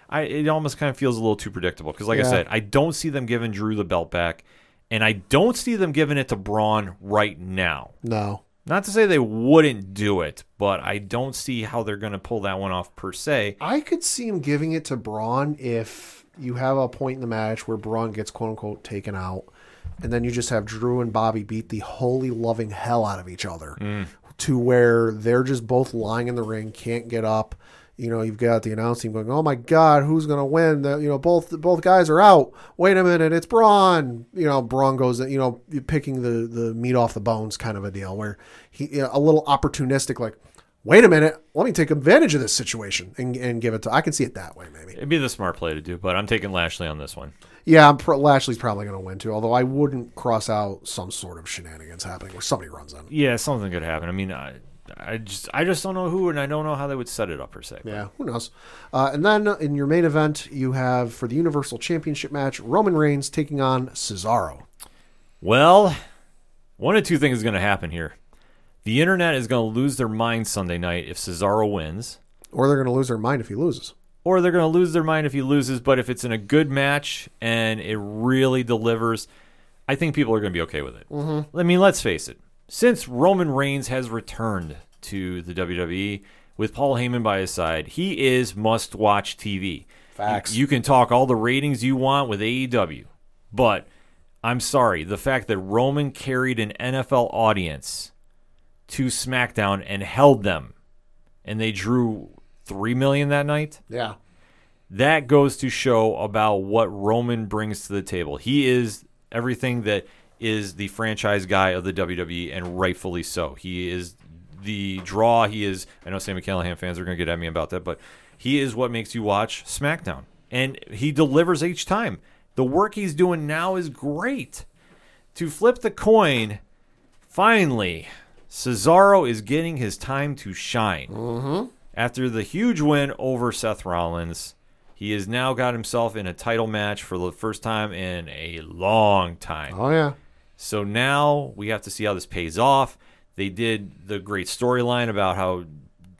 I it almost kind of feels a little too predictable because, like I said, I don't see them giving Drew the belt back, and I don't see them giving it to Braun right now. No, Not to say they wouldn't do it, but I don't see how they're going to pull that one off per se. I could see him giving it to Braun if you have a point in the match where Braun gets quote unquote taken out, and then you just have Drew and Bobby beat the holy loving hell out of each other mm. to where they're just both lying in the ring, can't get up. You know, you've got the announce team going, "Oh my God, who's going to win?" The, you know, both both guys are out. Wait a minute, it's Braun. You know, Braun goes, you know, picking the the meat off the bones kind of a deal, where he you know, a little opportunistic, like, wait a minute, let me take advantage of this situation and, and give it to. I can see it that way, maybe. It'd be the smart play to do, but I'm taking Lashley on this one. Yeah, I'm pro- Lashley's probably going to win too. Although I wouldn't cross out some sort of shenanigans happening where somebody runs in. Yeah, something could happen. I mean, I, I just, I just don't know who, and I don't know how they would set it up per se. Yeah, who knows? Uh, and then in your main event, you have for the Universal Championship match Roman Reigns taking on Cesaro. Well, one of two things is going to happen here. The internet is going to lose their mind Sunday night if Cesaro wins, Or they're going to lose their mind if he loses. Or they're going to lose their mind if he loses. But if it's in a good match and it really delivers, I think people are going to be okay with it. Mm-hmm. I mean, let's face it. Since Roman Reigns has returned to the WWE with Paul Heyman by his side, he is must watch TV. Facts. You, you can talk all the ratings you want with AEW, but I'm sorry, the fact that Roman carried an NFL audience to SmackDown and held them, and they drew three million that night. Yeah. That goes to show about what Roman brings to the table. He is everything that is the franchise guy of the WWE, and rightfully so. He is the draw. He is. I know Sami Callihan fans are going to get at me about that, but he is what makes you watch SmackDown, and he delivers each time. The work he's doing now is great. To flip the coin, finally, Cesaro is getting his time to shine. Mm-hmm. After the huge win over Seth Rollins, he has now got himself in a title match for the first time in a long time. Oh yeah. So now we have to see how this pays off. They did the great storyline about how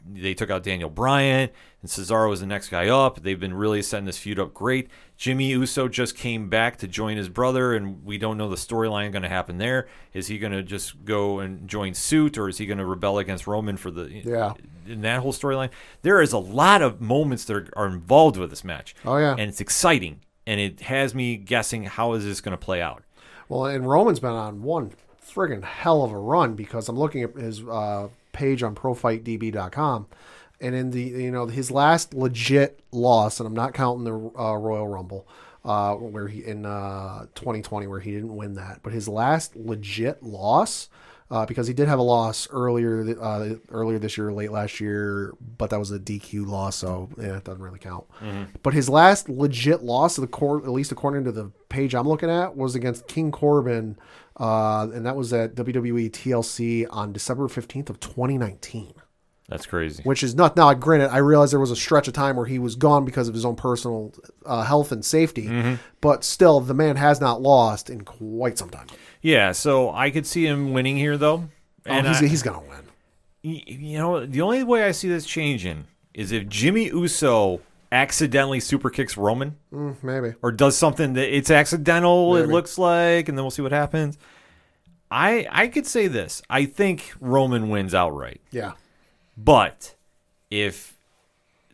they took out Daniel Bryan and Cesaro was the next guy up. They've been really setting this feud up great. Jimmy Uso just came back to join his brother, and we don't know the storyline going to happen there. Is he going to just go and join suit, or is he going to rebel against Roman for the Yeah. in that whole storyline? There is a lot of moments that are, are involved with this match. Oh, yeah. and it's exciting, and it has me guessing how is this going to play out. Well, and Roman's been on one friggin' hell of a run because I'm looking at his uh, page on ProFightDB.com, and in the you know his last legit loss, and I'm not counting the uh, Royal Rumble, uh, where he in uh, 2020 where he didn't win that, but his last legit loss. Uh, because he did have a loss earlier, uh, earlier this year, late last year, but that was a DQ loss, so yeah, it doesn't really count. But his last legit loss, of the court, at least according to the page I'm looking at, was against King Corbin, uh, and that was at WWE TLC on December 15th of 2019 That's crazy. which is not now. Granted, I realize there was a stretch of time where he was gone because of his own personal uh, health and safety, Mm-hmm. but still, the man has not lost in quite some time. Yeah, so I could see him winning here though. And And he's, I- he's gonna win. you know, the only way I see this changing is if Jimmy Uso accidentally super kicks Roman Mm, maybe. or does something that it's accidental. It looks like, and then we'll see what happens. I I could say this. I think Roman wins outright. Yeah. But if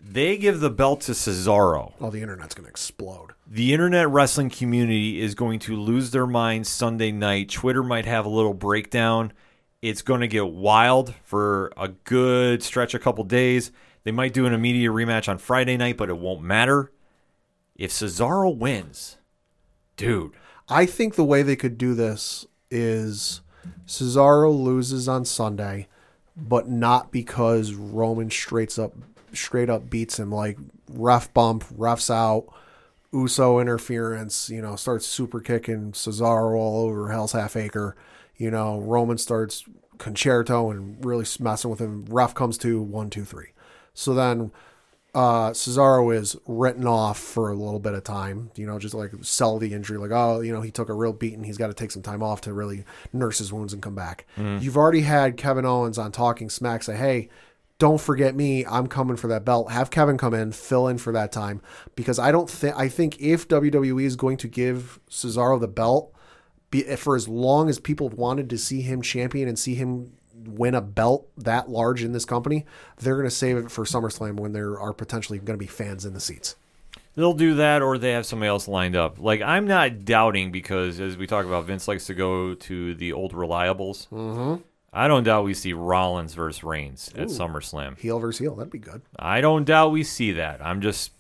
they give the belt to Cesaro, Oh, the internet's gonna explode. the internet wrestling community is going to lose their minds Sunday night. Twitter might have a little breakdown. It's going to get wild for a good stretch, a couple days. They might do an immediate rematch on Friday night, but it won't matter. If Cesaro wins, dude, I think the way they could do this is Cesaro loses on Sunday, but not because Roman straight up straight up beats him like ref bump, refs out, Uso interference, you know, starts super kicking Cesaro all over Hell's Half Acre. You know, Roman starts concerto and really messing with him. Ref comes to one, two, three. So then uh, Cesaro is written off for a little bit of time, you know, just like sell the injury, like, oh, you know, he took a real beating. He's got to take some time off to really nurse his wounds and come back. You've already had Kevin Owens on Talking Smack say, hey, don't forget me. I'm coming for that belt. Have Kevin come in, fill in for that time. Because I don't think, I think if WWE is going to give Cesaro the belt, be, for as long as people wanted to see him champion and see him win a belt that large in this company, they're going to save it for SummerSlam when there are potentially going to be fans in the seats. they'll do that or they have somebody else lined up. Like, I'm not doubting because, as we talk about, Vince likes to go to the old reliables. Mm-hmm. I don't doubt we see Rollins versus Reigns at SummerSlam. Heel versus heel, that'd be good. I don't doubt we see that. I'm just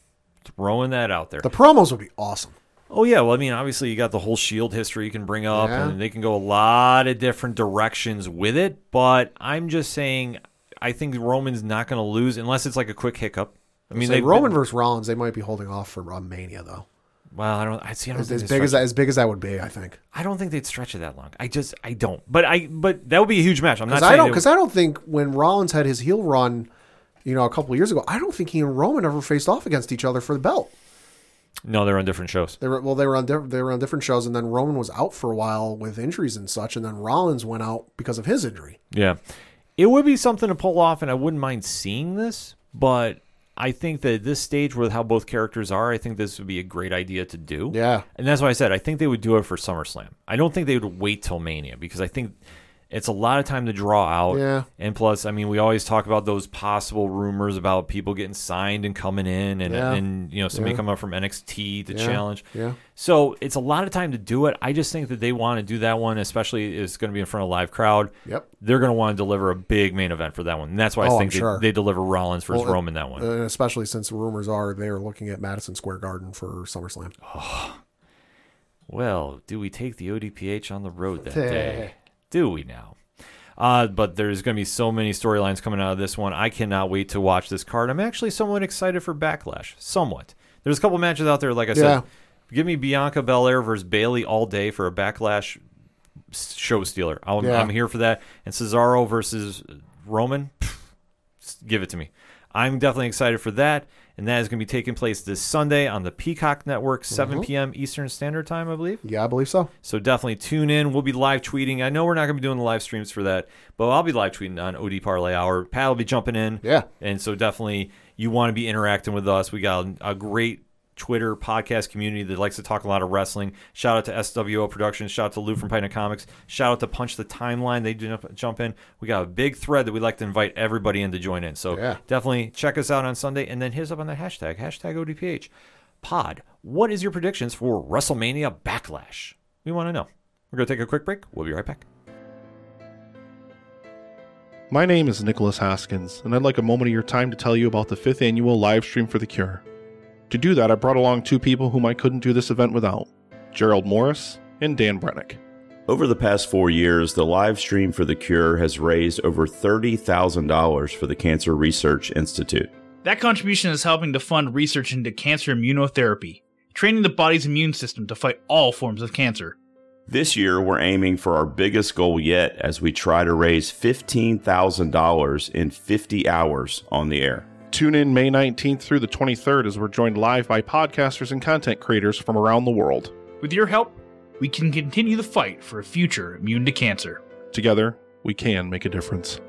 throwing that out there. The promos would be awesome. Oh yeah, well I mean obviously you got the whole Shield history you can bring up, Yeah. and they can go a lot of different directions with it. But I'm just saying, I think Roman's not going to lose unless it's like a quick hiccup. I mean, they Roman versus Rollins, they might be holding off for uh, Mania though. Well, I don't. I see. I don't As, think as big as that, as big as that would be, I think. I don't think they'd stretch it that long. I just I don't. But I but that would be a huge match. I'm not saying I don't, because I don't think when Rollins had his heel run, you know, a couple of years ago, I don't think he and Roman ever faced off against each other for the belt. No, they're on different shows. They were well, they were on they were on different shows, and then Roman was out for a while with injuries and such, and then Rollins went out because of his injury. Yeah. It would be something to pull off, and I wouldn't mind seeing this, but I think that at this stage with how both characters are, I think this would be a great idea to do. Yeah. And that's why I said I think they would do it for SummerSlam. I don't think they would wait till Mania because I think it's a lot of time to draw out. Yeah. And plus, I mean, we always talk about those possible rumors about people getting signed and coming in and, Yeah. and you know, somebody Yeah. coming up from NXT to Yeah. challenge. Yeah. So it's a lot of time to do it. I just think that they want to do that one, especially it's going to be in front of a live crowd. Yep. They're going to want to deliver a big main event for that one. And that's why I Oh, think they, sure. they deliver Rollins versus Well, uh, Roman that one. And especially since the rumors are they are looking at Madison Square Garden for SummerSlam. Oh. Well, do we take the ODPH on the road that day? Do we now? Uh, but there's going to be so many storylines coming out of this one. I cannot wait to watch this card. I'm actually somewhat excited for Backlash. Somewhat. There's a couple matches out there, like I Yeah. said. Give me Bianca Belair versus Bayley all day for a Backlash show stealer. I'm, Yeah. I'm here for that. And Cesaro versus Roman, pff, give it to me. I'm definitely excited for that. And that is going to be taking place this Sunday on the Peacock Network, 7 mm-hmm. p.m. Eastern Standard Time, I believe. Yeah, I believe so. So definitely tune in. We'll be live tweeting. I know we're not going to be doing the live streams for that, but I'll be live tweeting on OD Parlay Hour. Pat will be jumping in. Yeah. And so definitely you want to be interacting with us. We got a great Twitter podcast community that likes to talk a lot of wrestling. Shout out to SWO Productions. Shout out to Lou from Pina Comics. Shout out to Punch the Timeline. They jump, jump in. We got a big thread that we'd like to invite everybody in to join in. So Yeah. definitely check us out on Sunday and then hit us up on the hashtag, hashtag ODPH. Pod, what is your predictions for WrestleMania Backlash? We want to know. We're going to take a quick break. We'll be right back. My name is Nicholas Haskins, and I'd like a moment of your time to tell you about the fifth annual live stream for the cure. To do that, I brought along two people whom I couldn't do this event without Gerald Morris and Dan Brennick. Over the past four years, the live stream for the cure has raised over $30,000 for the Cancer Research Institute. That contribution is helping to fund research into cancer immunotherapy, training the body's immune system to fight all forms of cancer. This year, we're aiming for our biggest goal yet as we try to raise $15,000 in 50 hours on the air. Tune in May 19th through the 23rd as we're joined live by podcasters and content creators from around the world. With your help, we can continue the fight for a future immune to cancer. Together, we can make a difference.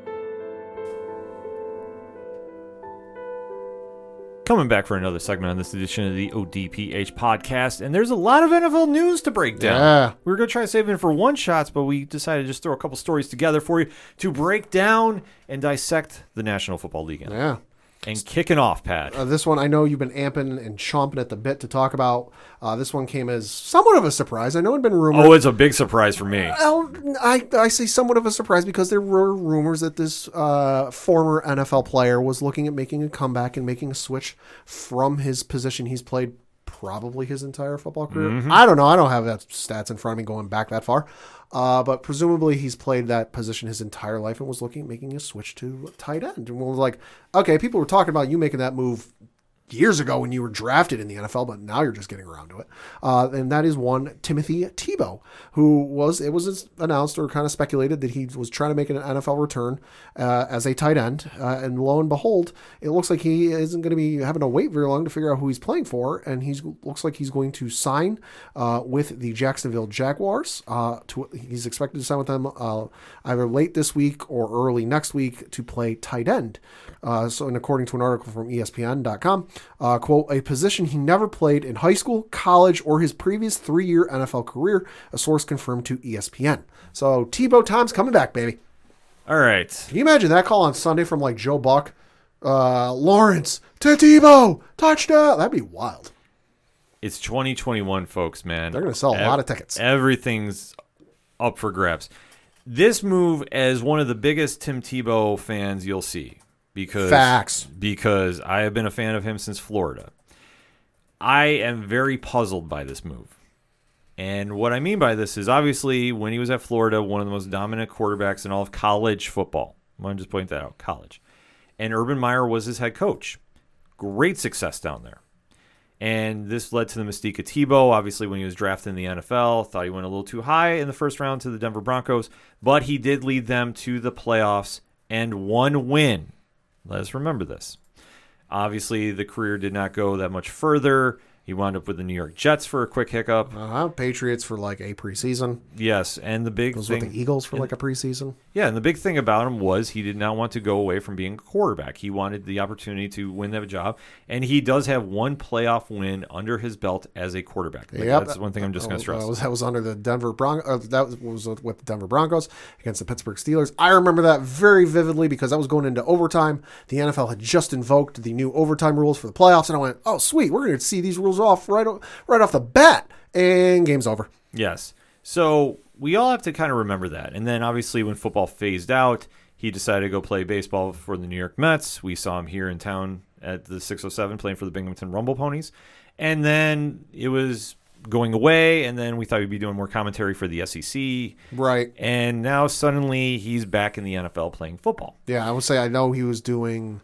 Coming back for another segment on this edition of the ODPH podcast, and there's a lot of NFL news to break down. Yeah. We were going to try saving it for one shots, but we decided to just throw a couple stories together for you to break down and dissect the National Football League. Yeah. And kicking off, Pat. Uh, this one I know you've been amping and chomping at the bit to talk about. Uh, this one came as somewhat of a surprise. I know it'd been rumored. oh, it's a big surprise for me. Well, I, I say somewhat of a surprise because there were rumors that this uh, former NFL player was looking at making a comeback and making a switch from his position he's played probably his entire football career. I don't know. I don't have that stats in front of me going back that far. Uh, but presumably he's played that position his entire life and was looking at making a switch to tight end. And was like, okay, people were talking about you making that move years ago when you were drafted in the NFL, but now you're just getting around to it. Uh, and that is one Timothy Tebow, who was it was announced or kind of speculated that he was trying to make an NFL return uh, as a tight end, uh, and lo and behold, it looks like he isn't going to be having to wait very long to figure out who he's playing for, and he looks like he's going to sign uh, with the Jacksonville Jaguars. Uh, to he's expected to sign with them uh, either late this week or early next week to play tight end. So, and according to an article from ESPN.com, uh, quote, a position he never played in high school, college, or his previous three year NFL career, a source confirmed to E ESPN. So, Tebow Tom's coming back, baby. All right. Can you imagine that call on Sunday from like Joe Buck? Uh, Lawrence to Tebow, touchdown. That'd be wild. It's 2021, folks, man. They're gonna sell a lot of tickets. Everything's up for grabs. This move, as one of the biggest Tim Tebow fans you'll see, because Facts. because I have been a fan of him since Florida. I am very puzzled by this move. And what I mean by this is obviously when he was at Florida, one of the most dominant quarterbacks in all of college football. I want to just point that out college. And Urban Meyer was his head coach. Great success down there. And this led to the mystique of Tebow. Obviously, when he was drafted in the NFL, thought he went a little too high in the first round to the Denver Broncos, but he did lead them to the playoffs and one win. Let's remember this. Obviously, the career did not go that much further. He wound up with the New York Jets for a quick hiccup. Uh, Patriots for like a preseason. Yes, and the big Was thing, with the Eagles for like a preseason. yeah, and the big thing about him was he did not want to go away from being a quarterback. He wanted the opportunity to win that job, and he does have one playoff win under his belt as a quarterback. Like, Yep. That's one thing I'm just going to That stress. was, that was under the Denver Broncos. Uh, that was, was with the Denver Broncos against the Pittsburgh Steelers. I remember that very vividly because that was going into overtime. The NFL had just invoked the new overtime rules for the playoffs, and I went, "Oh, sweet, we're going to see these rules off right right off the bat." And game's over. Yes. So we all have to kind of remember that. And then obviously when football phased out, he decided to go play baseball for the New York Mets. We saw him here in town at the 607 playing for the Binghamton Rumble Ponies. And then it was going away, and then we thought he'd be doing more commentary for the SEC. Right. And now suddenly he's back in the NFL playing football. Yeah, I would say I know he was doing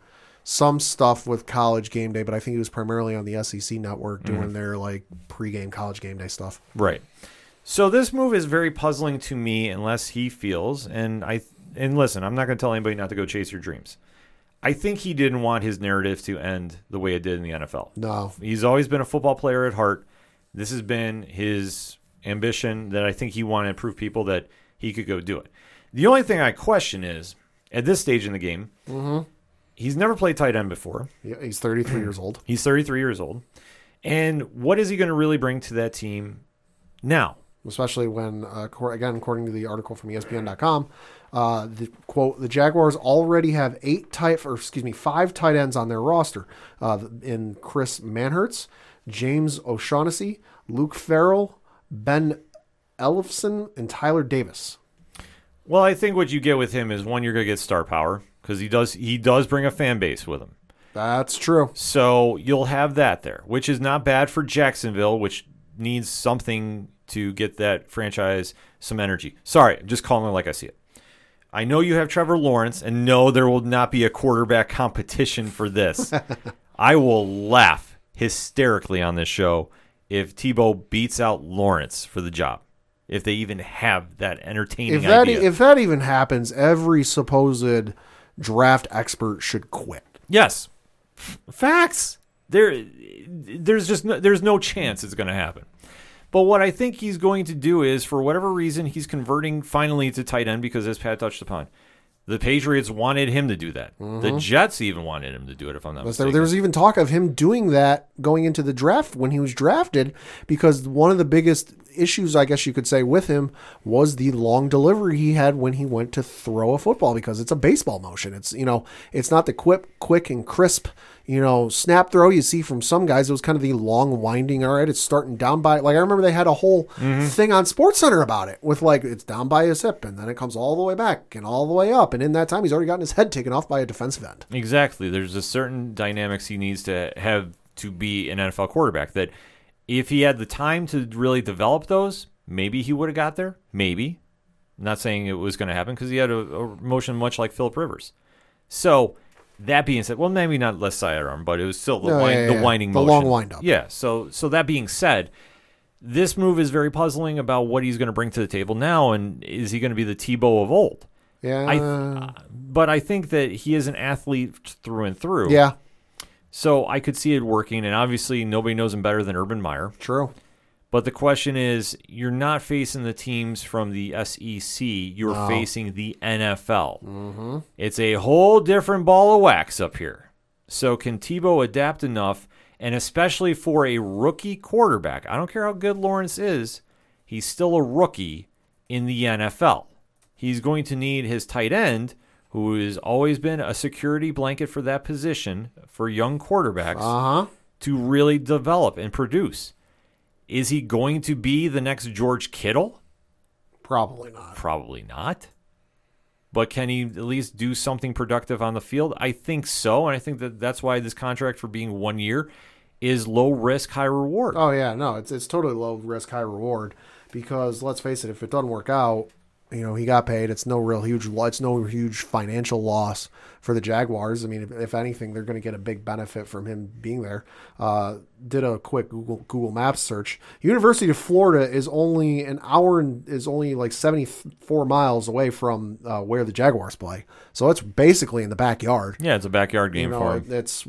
some stuff with College Game Day, but I think he was primarily on the SEC network Mm-hmm. doing their like pregame College Game Day stuff. Right. So this move is very puzzling to me unless he feels and I and listen, I'm not going to tell anybody not to go chase your dreams. I think he didn't want his narrative to end the way it did in the NFL. No, He's always been a football player at heart. This has been his ambition that I think he wanted to prove people that he could go do it. The only thing I question is at this stage in the game, he's never played tight end before. Yeah, he's 33 years old. He's 33 years old. And what is he going to really bring to that team now? especially when, uh, again, according to the article from ESPN.com, uh, the quote: the Jaguars already have eight tight, or excuse me, five tight ends on their roster. Uh, in Chris Manhertz, James O'Shaughnessy, Luke Farrell, Ben Ellefson, and Tyler Davis. Well, I think what you get with him is one, you're going to get star power because he does he does bring a fan base with him. That's true. So you'll have that there, which is not bad for Jacksonville, which needs something to get that franchise some energy. Sorry, I'm just calling it like I see it. I know you have Trevor Lawrence, and no, there will not be a quarterback competition for this. I will laugh hysterically on this show if Tebow beats out Lawrence for the job. If they even have that entertaining If that idea. if that even happens, every supposed draft expert should quit. Yes, facts. There, there's just no, there's no chance it's going to happen. But what I think he's going to do is, for whatever reason, he's converting finally to tight end because, as Pat touched upon, The Patriots wanted him to do that. The mm-hmm. Jets even wanted him to do it. If I'm not mistaken. there was even talk of him doing that going into the draft when he was drafted because one of the biggest issues, I guess you could say, with him was the long delivery he had when he went to throw a football because it's a baseball motion. It's you know it's not the quick, quick and crisp you know snap throw you see from some guys. It was kind of the long winding. All right, it's starting down by like I remember they had a whole mm-hmm. thing on Sports Center about it with like it's down by his hip and then it comes all the way back and all the way up and in that time he's already gotten his head taken off by a defensive end. Exactly. There's a certain dynamics he needs to have to be an NFL quarterback that if he had the time to really develop those, maybe he would have got there. Maybe. not saying it was going to happen because he had a, a motion much like Philip Rivers. So that being said, well, maybe not less sidearm, but it was still the, No, wind, yeah, yeah, the winding The motion. long wind-up. Yeah. So so that being said, this move is very puzzling about what he's going to bring to the table now, and is he going to be the Tebow of old? Yeah, I, but I think that he is an athlete through and through. yeah, So I could see it working, and obviously nobody knows him better than Urban Meyer. true. But the question is, you're not facing the teams from the SEC. You're facing the NFL. Mm-hmm. It's a whole different ball of wax up here. So can Tebow adapt enough, and especially for a rookie quarterback? I don't care how good Lawrence is, he's still a rookie in the NFL. He's going to need his tight end, who has always been a security blanket for that position for young quarterbacks Uh huh. to really develop and produce. Is he going to be the next George Kittle? Probably not. Probably not. But can he at least do something productive on the field? I think so, and I think that that's why this contract for being one year is low risk, high reward. Oh yeah, no, it's it's totally low risk, high reward. Because let's face it, if it doesn't work out, you know he got paid. It's no real huge. It's no huge financial loss for the Jaguars. I mean, if, if anything, they're going to get a big benefit from him being there. Uh, did a quick Google Google Maps search. University of Florida is only an hour and is only like seventy four miles away from uh, where the Jaguars play. So it's basically in the backyard. Yeah, it's a backyard game You for know, him. it's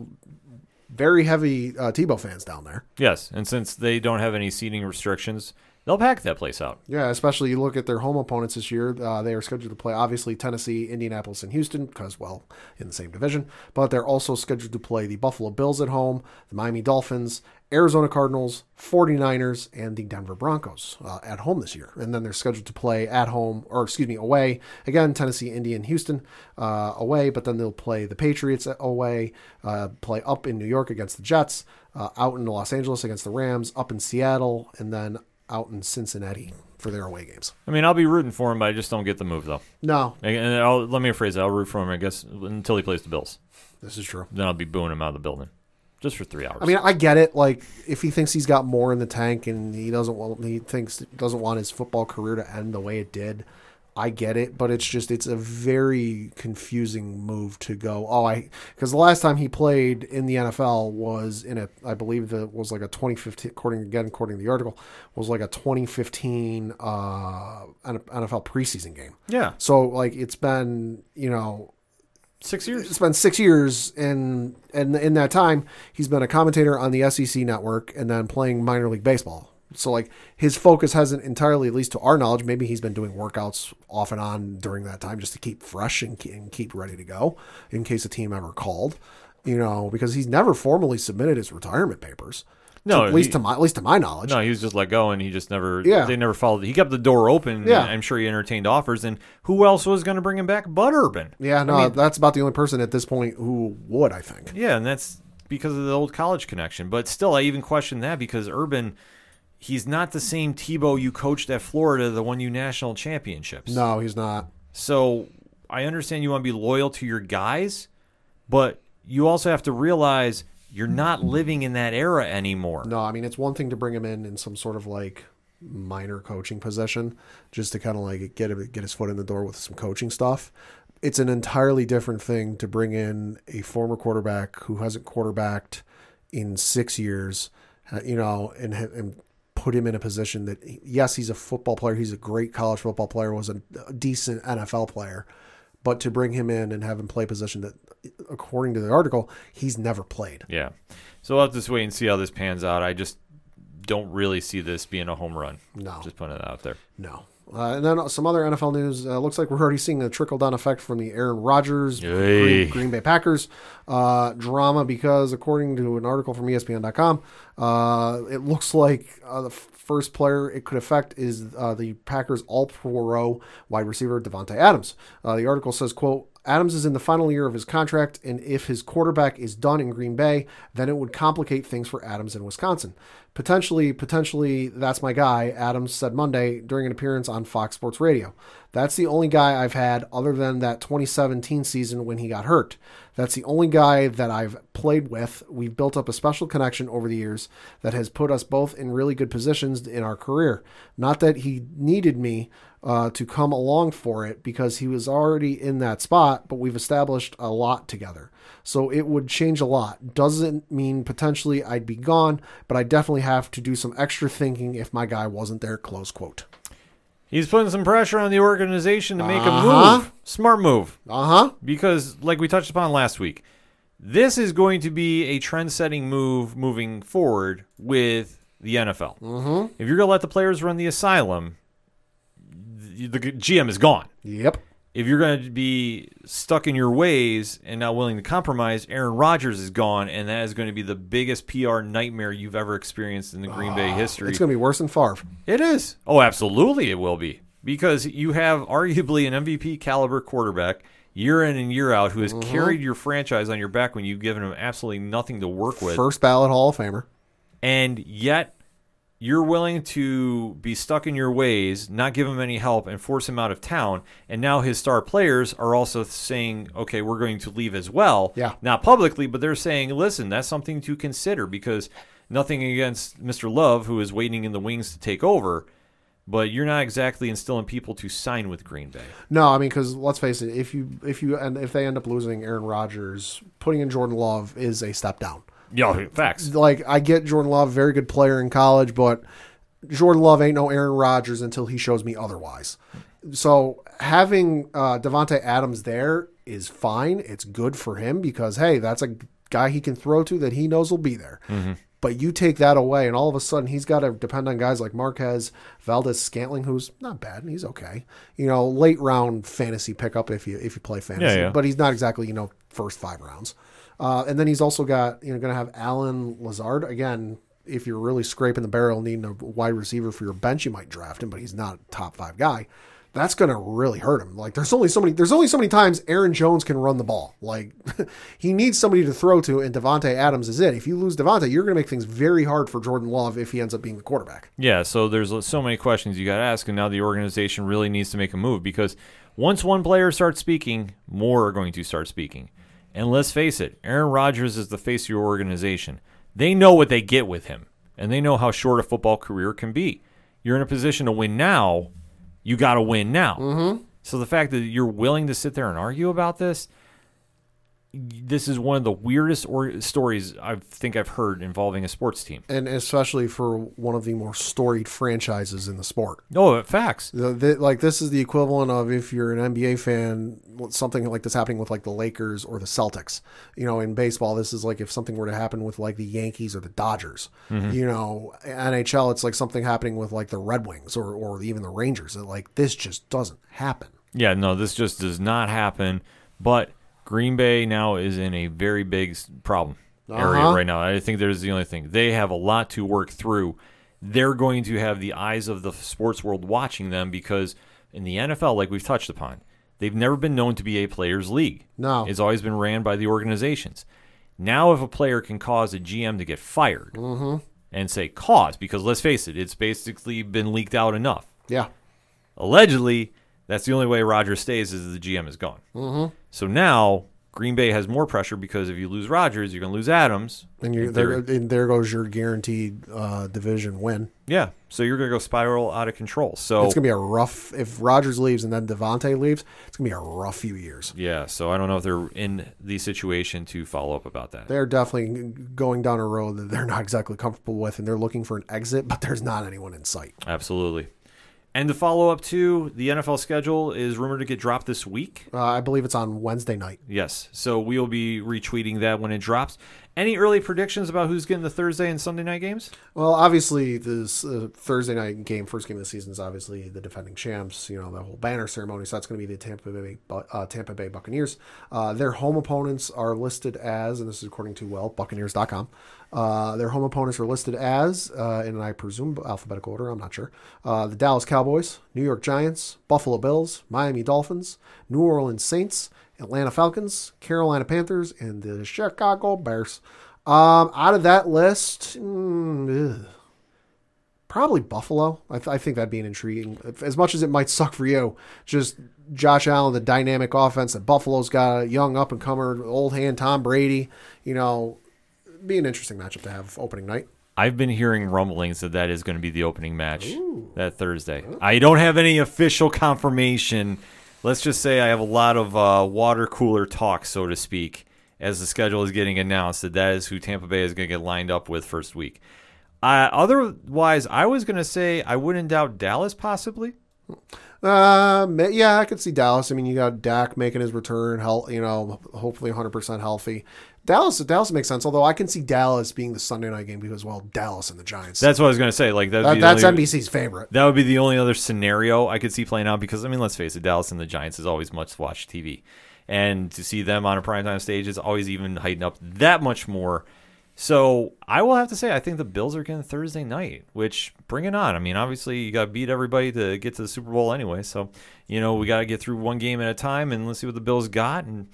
very heavy uh, Tebow fans down there. Yes, and since they don't have any seating restrictions, they'll pack that place out. Yeah, especially you look at their home opponents this year. Uh, they are scheduled to play obviously Tennessee, Indianapolis, and Houston because well in the same division. But they're also scheduled to play the Buffalo Bills at home, the Miami Dolphins, Arizona Cardinals, 49ers, and the Denver Broncos uh, at home this year. And then they're scheduled to play at home or excuse me away again Tennessee, Indian, Houston uh, away. But then they'll play the Patriots away, uh, play up in New York against the Jets, uh, out in Los Angeles against the Rams, up in Seattle, and then out in Cincinnati for their away games. I mean, I'll be rooting for him, but I just don't get the move though. No, And and I'll, let me rephrase that. I'll root for him, I guess, until he plays the Bills. this is true. Then I'll be booing him out of the building, just for three hours. I mean, I get it. Like, if he thinks he's got more in the tank and he doesn't want, he thinks doesn't want his football career to end the way it did. I get it, but it's just it's a very confusing move to go. Oh, I because the last time he played in the NFL was in a I believe that was like a 2015 according again according to the article was like a 2015 uh NFL preseason game. yeah, So like it's been you know six years. it's been six years, and and in that time, he's been a commentator on the SEC network and then playing minor league baseball. So like his focus hasn't entirely, at least to our knowledge, maybe he's been doing workouts off and on during that time just to keep fresh and, and keep ready to go in case a team ever called. You know, because he's never formally submitted his retirement papers. No, at least he- to my at least to my knowledge. No, he was just let go, and he just never. Yeah. they never followed. He kept the door open. Yeah. I'm sure he entertained offers, and who else was going to bring him back but Urban? Yeah, no, I mean, that's about the only person at this point who would, I think. yeah, and that's because of the old college connection. But still, I even question that because Urban, he's not the same Tebow you coached at Florida, the one you national championships. No, he's not. So I understand you want to be loyal to your guys, but you also have to realize you're not living in that era anymore. No, I mean it's one thing to bring him in in some sort of like minor coaching position, just to kind of like get him, get his foot in the door with some coaching stuff. It's an entirely different thing to bring in a former quarterback who hasn't quarterbacked in six years, uh, you know, and and put him in a position that yes, he's a football player, he's a great college football player, was a, decent NFL player, but to bring him in and have him play a position that, according to the article, he's never played. Yeah. So we'll have to just wait and see how this pans out. I just don't really see this being a home run. No. Just putting it out there. No, Uh, and then some other NFL news. Uh, looks like we're already seeing a trickle down effect from the Aaron Rodgers Green, Green Bay Packers uh, drama because, according to an article from ESPN.com, uh, it looks like uh, the first player it could affect is uh, the Packers All Pro wide receiver Davante Adams. Uh, the article says, "quote." Adams is in the final year of his contract, and if his quarterback is done in Green Bay, then it would complicate things for Adams in Wisconsin. Potentially, potentially, that's my guy, Adams said Monday during an appearance on Fox Sports Radio. That's the only guy I've had other than that 2017 season when he got hurt. That's the only guy that I've played with. We've built up a special connection over the years that has put us both in really good positions in our career. Not that he needed me uh, to come along for it because he was already in that spot, but we've established a lot together. So it would change a lot. Doesn't mean potentially I'd be gone, but I definitely have to do some extra thinking if my guy wasn't there. Close quote. He's putting some pressure on the organization to make a Uh-huh. move. Smart move. Uh huh. because like we touched upon last week this is going to be a trend-setting move moving forward with the nfl mm-hmm. if you're going to let the players run the asylum the gm is gone Yep. If you're going to be stuck in your ways and not willing to compromise aaron rodgers is gone and that is going to be the biggest pr nightmare you've ever experienced in the green bay history It's going to be worse than Favre. it is. Oh, absolutely, it will be because you have arguably an MVP caliber quarterback year in and year out who has Mm-hmm. carried your franchise on your back when you've given him absolutely nothing to work with, First ballot Hall of Famer. and yet you're willing to be stuck in your ways, not give him any help, and force him out of town. And now his star players are also saying, "Okay, we're going to leave as well." Yeah. Not publicly, but they're saying, "Listen, that's something to consider." Because nothing against Mr. Love, who is waiting in the wings to take over, but you're not exactly instilling people to sign with Green Bay. No, I mean because let's face it, if you if you and if they end up losing Aaron Rodgers, putting in Jordan Love is a step down. Yeah, facts. Like I get Jordan Love, very good player in college, but Jordan Love ain't no Aaron Rodgers until he shows me otherwise. So having uh, Davante Adams there is fine. It's good for him because hey, that's a guy he can throw to that he knows will be there. But you take that away, and all of a sudden he's got to depend on guys like Marquez, Valdes, Scantling, who's not bad. He's okay. You know, late round fantasy pickup if you if you play fantasy, Yeah, yeah. but he's not exactly you know first five rounds. Uh, and then he's also got you know going to have Allen Lazard again. If you're really scraping the barrel, needing a wide receiver for your bench, you might draft him, but he's not a top five guy. That's going to really hurt him. Like there's only so many there's only so many times Aaron Jones can run the ball. Like he needs somebody to throw to, and Davante Adams is it. If you lose Davante, you're going to make things very hard for Jordan Love if he ends up being the quarterback. Yeah, so there's so many questions you got to ask, and now the organization really needs to make a move because once one player starts speaking, more are going to start speaking. And let's face it, Aaron Rodgers is the face of your organization. They know what they get with him, and they know how short a football career can be. You're in a position to win now, you got to win now. Mm-hmm. So the fact that you're willing to sit there and argue about this, this is one of the weirdest or- stories I think I've heard involving a sports team. And especially for one of the more storied franchises in the sport. Oh, facts. The, the, like this is the equivalent of if you're an NBA fan, something like this happening with like the Lakers or the Celtics. You know, in baseball, this is like if something were to happen with like the Yankees or the Dodgers. Mm-hmm. You know, NHL, it's like something happening with like the Red Wings or or even the Rangers. Like this just doesn't happen. Yeah, no, this just does not happen. But Green Bay now is in a very big problem area Uh-huh. right now. I think there's the only thing. They have a lot to work through. They're going to have the eyes of the sports world watching them because in the NFL, like we've touched upon, they've never been known to be a players' league. No. It's always been ran by the organizations. Now, if a player can cause a GM to get fired Mm-hmm. and say cause, because let's face it, it's basically been leaked out enough Yeah. allegedly, that's the only way Roger stays is the GM is gone. Mm-hmm. So now Green Bay has more pressure because if you lose Rodgers, you're going to lose Adams. And you In there, and there goes your guaranteed uh, division win. yeah, so you're going to go spiral out of control. So It's gonna be a rough if Rodgers leaves and then Davante leaves. It's gonna be a rough few years. yeah, so I don't know if they're in the situation to follow up about that. They're definitely going down a road that they're not exactly comfortable with, and they're looking for an exit, but there's not anyone in sight. Absolutely. And the follow up to the NFL schedule is rumored to get dropped this week. Uh, I believe it's on Wednesday night. Yes. So we will be retweeting that when it drops. Any early predictions about who's getting the Thursday and Sunday night games? Well, obviously, this uh, Thursday night game, first game of the season, is obviously the defending champs. You know, the whole banner ceremony. So that's going to be the Tampa Bay uh, Tampa Bay Buccaneers. Uh, their home opponents are listed as, and this is according to well Buccaneers.com. Uh, their home opponents are listed as, uh, in I presume alphabetical order. I'm not sure. Uh, the Dallas Cowboys, New York Giants, Buffalo Bills, Miami Dolphins, New Orleans Saints, Atlanta Falcons, Carolina Panthers, and the Chicago Bears. Um, out of that list, mm, probably Buffalo. I, th- I think that'd be an intriguing. As much as it might suck for you, just Josh Allen, the dynamic offense that Buffalo's got, a young up and comer, old hand Tom Brady. You know, be an interesting matchup to have opening night. I've been hearing rumblings that that is going to be the opening match that Thursday. I don't have any official confirmation. Let's just say I have a lot of uh, water cooler talk, so to speak, as the schedule is getting announced. That that is who Tampa Bay is going to get lined up with first week. Uh, otherwise, I was going to say I wouldn't doubt Dallas possibly. Uh, yeah, I could see Dallas. I mean, you got Dak making his return, health, you know, hopefully 100% healthy. Dallas, Dallas makes sense. Although I can see Dallas being the Sunday night game because, well, Dallas and the Giants. That's what I was going to say. Like that'd be that's only- NBC's favorite. That would be the only other scenario I could see playing out because I mean, let's face it, Dallas and the Giants is always much watched TV, and to see them on a primetime stage is always even heightened up that much more. So I will have to say I think the Bills are getting Thursday night, which bring it on. I mean, obviously you got to beat everybody to get to the Super Bowl anyway, so you know we got to get through one game at a time, and let's see what the Bills got. And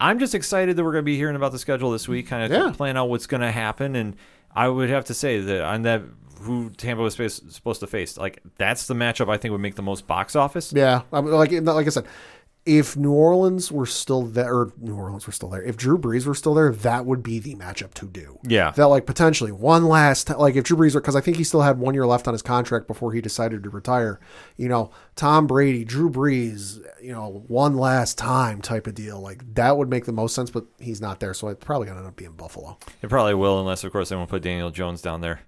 I'm just excited that we're going to be hearing about the schedule this week, kind of Yeah. plan out what's going to happen. And I would have to say that on that who Tampa was supposed to face, like that's the matchup I think would make the most box office. Yeah, like like I said, if New Orleans were still there, or New Orleans were still there, if Drew Brees were still there, that would be the matchup to do. Yeah. that like potentially one last like if Drew Brees, because I think he still had one year left on his contract before he decided to retire. You know, Tom Brady, Drew Brees, you know, one last time type of deal. Like that would make the most sense, but he's not there, so it's probably gonna end up being Buffalo. It probably will, unless of course they won't put Daniel Jones down there.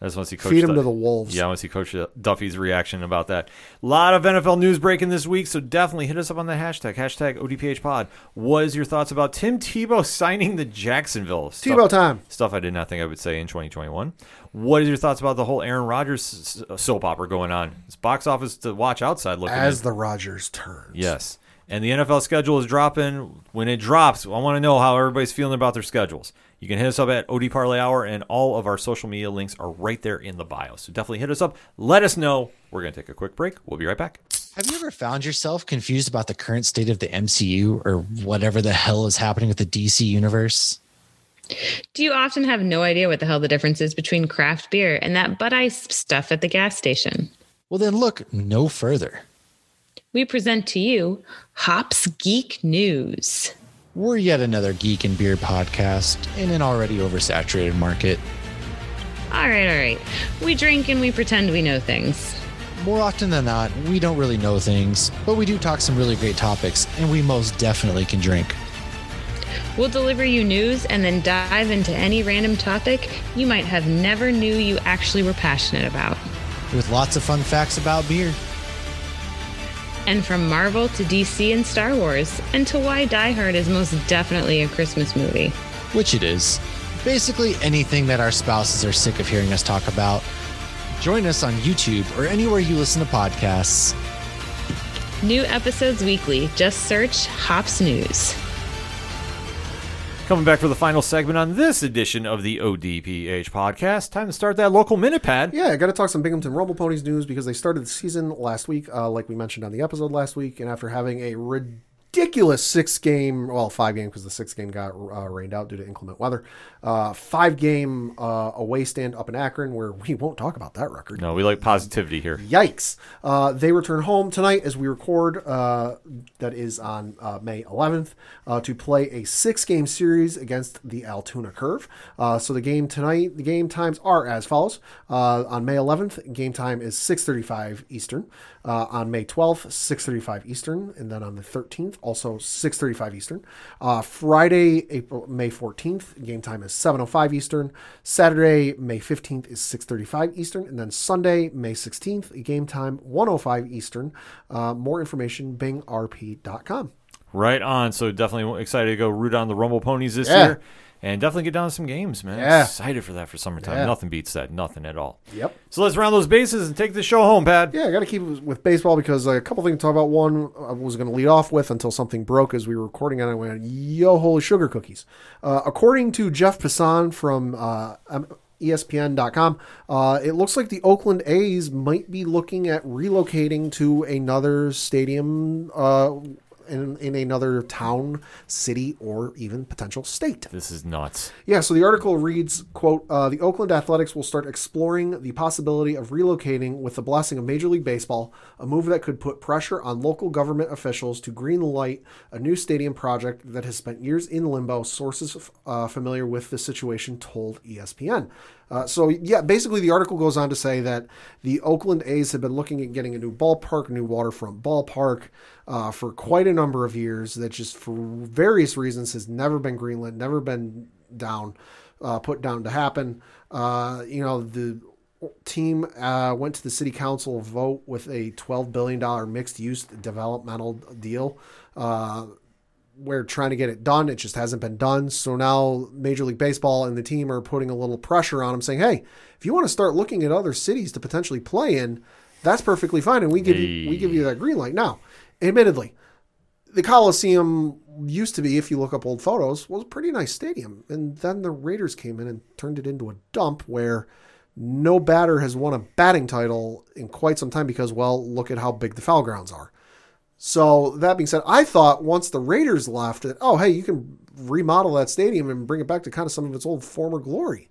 That's once he coached Feed him the- to the wolves. Yeah, once he coached Duffy's reaction about that. A lot of NFL news breaking this week, so definitely hit us up on the hashtag hashtag ODPHPod. What is your thoughts about Tim Tebow signing the Jacksonville stuff- Tebow time. Stuff I did not think I would say in 2021. What is your thoughts about the whole Aaron Rodgers uh, soap opera going on? It's box office to watch outside looking As in. the Rodgers turns. Yes. And the NFL schedule is dropping. When it drops, I want to know how everybody's feeling about their schedules. You can hit us up at OD Parlay Hour, and all of our social media links are right there in the bio. So definitely hit us up. Let us know. We're going to take a quick break. We'll be right back. Have you ever found yourself confused about the current state of the MCU or whatever the hell is happening with the DC universe? Do you often have no idea what the hell the difference is between craft beer and that butt Ice stuff at the gas station? Well, then look no further. We present to you Hops Geek News. We're yet another geek and beer podcast in an already oversaturated market. All right, all right. We drink and we pretend we know things. More often than not, we don't really know things, but we do talk some really great topics, and we most definitely can drink. We'll deliver you news and then dive into any random topic you might have never knew you actually were passionate about. With lots of fun facts about beer. And from Marvel to DC and Star Wars, and to why Die Hard is most definitely a Christmas movie. which it is. Basically, anything that our spouses are sick of hearing us talk about. Join us on YouTube or anywhere you listen to podcasts. New episodes weekly. Just search Hops News. Coming back for the final segment on this edition of the ODPH podcast. Time to start that local minute pad. Yeah, I got to talk some Binghamton Rumble Ponies news because they started the season last week, uh, like we mentioned on the episode last week, and after having a ridiculous six game, well, five game because the six game got uh, rained out due to inclement weather, uh, five game uh, away stand up in Akron, where we won't talk about that record. No, we like positivity here. Yikes. Uh, they return home tonight as we record. Uh, that is on uh, May 11th uh, to play a six game series against the Altoona Curve. Uh, so the game tonight, the game times are as follows. Uh, on May 11th, game time is 6:35 Eastern. Uh, on May 12th, 6:35 Eastern, and then on the 13th, also 6:35 Eastern. Uh, Friday, April May 14th, game time is 7:05 Eastern. Saturday, May 15th is 6:35 Eastern, and then Sunday, May 16th, game time 1:05 Eastern. Uh, more information bingrp.com. Right on. So definitely excited to go root on the Rumble Ponies this Yeah. year. And definitely get down to some games, man. Yeah. Excited for that for summertime. Yeah. Nothing beats that. Nothing at all. Yep. So let's round those bases and take the show home, Pat. Yeah, I got to keep it with baseball because uh, a couple things to talk about. One, I was going to lead off with until something broke as we were recording, and I went, "Yo, holy sugar cookies!" Uh, according to Jeff Passan from uh, ESPN.com, uh, it looks like the Oakland A's might be looking at relocating to another stadium. In, in another town, city, or even potential state. This is nuts. Yeah, so the article reads, quote, uh, the Oakland Athletics will start exploring the possibility of relocating with the blessing of Major League Baseball, a move that could put pressure on local government officials to green light a new stadium project that has spent years in limbo, sources uh, familiar with the situation told ESPN. Uh, so, yeah, basically the article goes on to say that the Oakland A's have been looking at getting a new ballpark, a new waterfront ballpark, uh, for quite a number of years that just for various reasons has never been greenlit, never been down, uh, put down to happen. Uh, you know, the team uh, went to the city council vote with a $12 billion mixed use developmental deal. Uh, we're trying to get it done. It just hasn't been done. So now Major League Baseball and the team are putting a little pressure on them, saying, "Hey, if you want to start looking at other cities to potentially play in, that's perfectly fine, and we give you we give you that green light." Now, admittedly, the Coliseum used to be, if you look up old photos, was a pretty nice stadium, and then the Raiders came in and turned it into a dump where no batter has won a batting title in quite some time because, well, look at how big the foul grounds are. So that being said, I thought once the Raiders left that, oh, hey, you can remodel that stadium and bring it back to kind of some of its old former glory.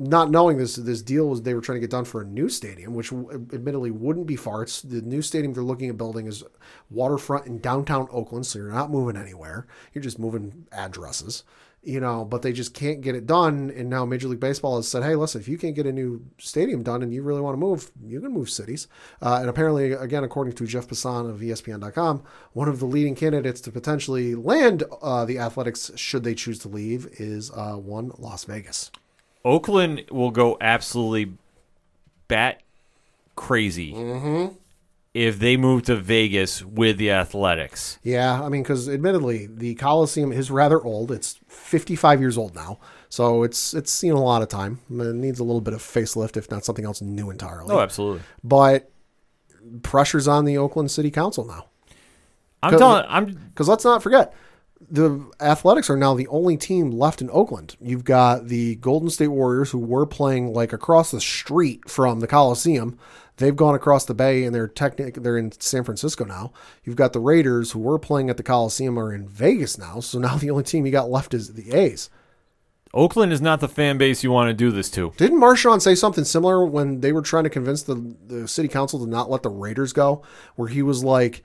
Not knowing this this deal was they were trying to get done for a new stadium, which admittedly wouldn't be far. It's the new stadium they're looking at building is waterfront in downtown Oakland, so you're not moving anywhere. You're just moving addresses, you know. But they just can't get it done, and now Major League Baseball has said, "Hey, listen, if you can't get a new stadium done and you really want to move, you can move cities." Uh, and apparently, again, according to Jeff Passan of ESPN.com, one of the leading candidates to potentially land uh, the Athletics, should they choose to leave, is uh, one Las Vegas. Oakland will go absolutely bat crazy mm-hmm. if they move to Vegas with the Athletics. Yeah, I mean, because admittedly, the Coliseum is rather old. It's 55 years old now, so it's it's seen a lot of time. It needs a little bit of facelift, if not something else new entirely. Oh, absolutely. But pressure's on the Oakland City Council now. I'm telling. I'm Because let's not forget, the Athletics are now the only team left in Oakland. You've got the Golden State Warriors, who were playing like across the street from the Coliseum. They've gone across the bay and they're technic they're in San Francisco now. You've got the Raiders, who were playing at the Coliseum, are in Vegas now. So now the only team you got left is the A's. Oakland is not the fan base you want to do this to. Didn't Marshawn say something similar when they were trying to convince the, the city council to not let the Raiders go? Where he was like,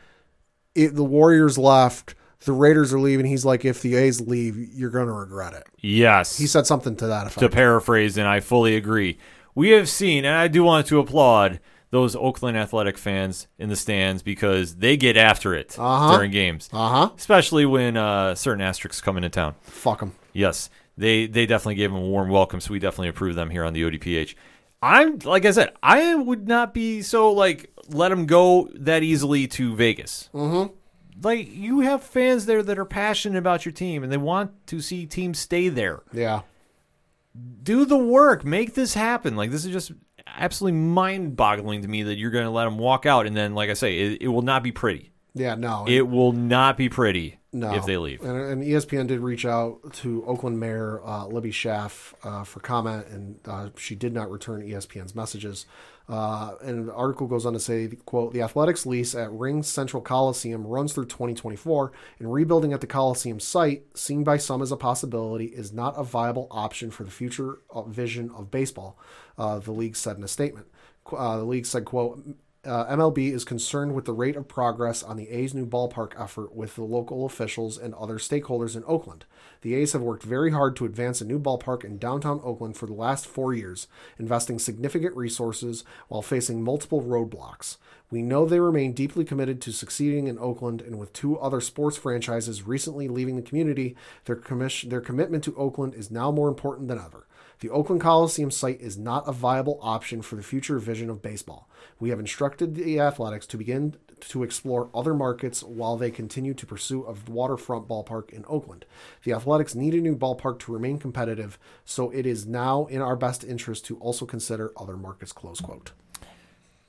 it, the Warriors left, the Raiders are leaving. He's like, if the A's leave, you're going to regret it. Yes. He said something to that effect. to paraphrase, and I fully agree. We have seen, and I do want to applaud those Oakland Athletic fans in the stands because they get after it Uh-huh. during games, Uh huh. especially when uh, certain asterisks come into town. Fuck them. Yes, they they definitely gave them a warm welcome, so we definitely approve them here on the ODPH. I'm like I said, I would not be so like let them go that easily to Vegas. Mm-hmm. Like you have fans there that are passionate about your team and they want to see teams stay there. Yeah. Do the work, make this happen. Like this is just absolutely mind-boggling to me that you're going to let them walk out and then, like I say, it, it will not be pretty. Yeah. No. It will not be pretty no. if they leave. And, and ESPN did reach out to Oakland Mayor uh, Libby Schaaf uh, for comment, and uh, she did not return ESPN's messages. Uh, and the article goes on to say, quote, the athletics lease at RingCentral Coliseum runs through 2024, and rebuilding at the Coliseum site, seen by some as a possibility, is not a viable option for the future uh, vision of baseball, uh, the league said in a statement. Uh, the league said, quote, uh, MLB is concerned with the rate of progress on the A's new ballpark effort with the local officials and other stakeholders in Oakland. The A's have worked very hard to advance a new ballpark in downtown Oakland for the last four years, investing significant resources while facing multiple roadblocks. We know they remain deeply committed to succeeding in Oakland, and with two other sports franchises recently leaving the community, their, commission, their commitment to Oakland is now more important than ever. The Oakland Coliseum site is not a viable option for the future vision of baseball. We have instructed the Athletics to begin to explore other markets while they continue to pursue a waterfront ballpark in Oakland. The Athletics need a new ballpark to remain competitive, so it is now in our best interest to also consider other markets. Close quote.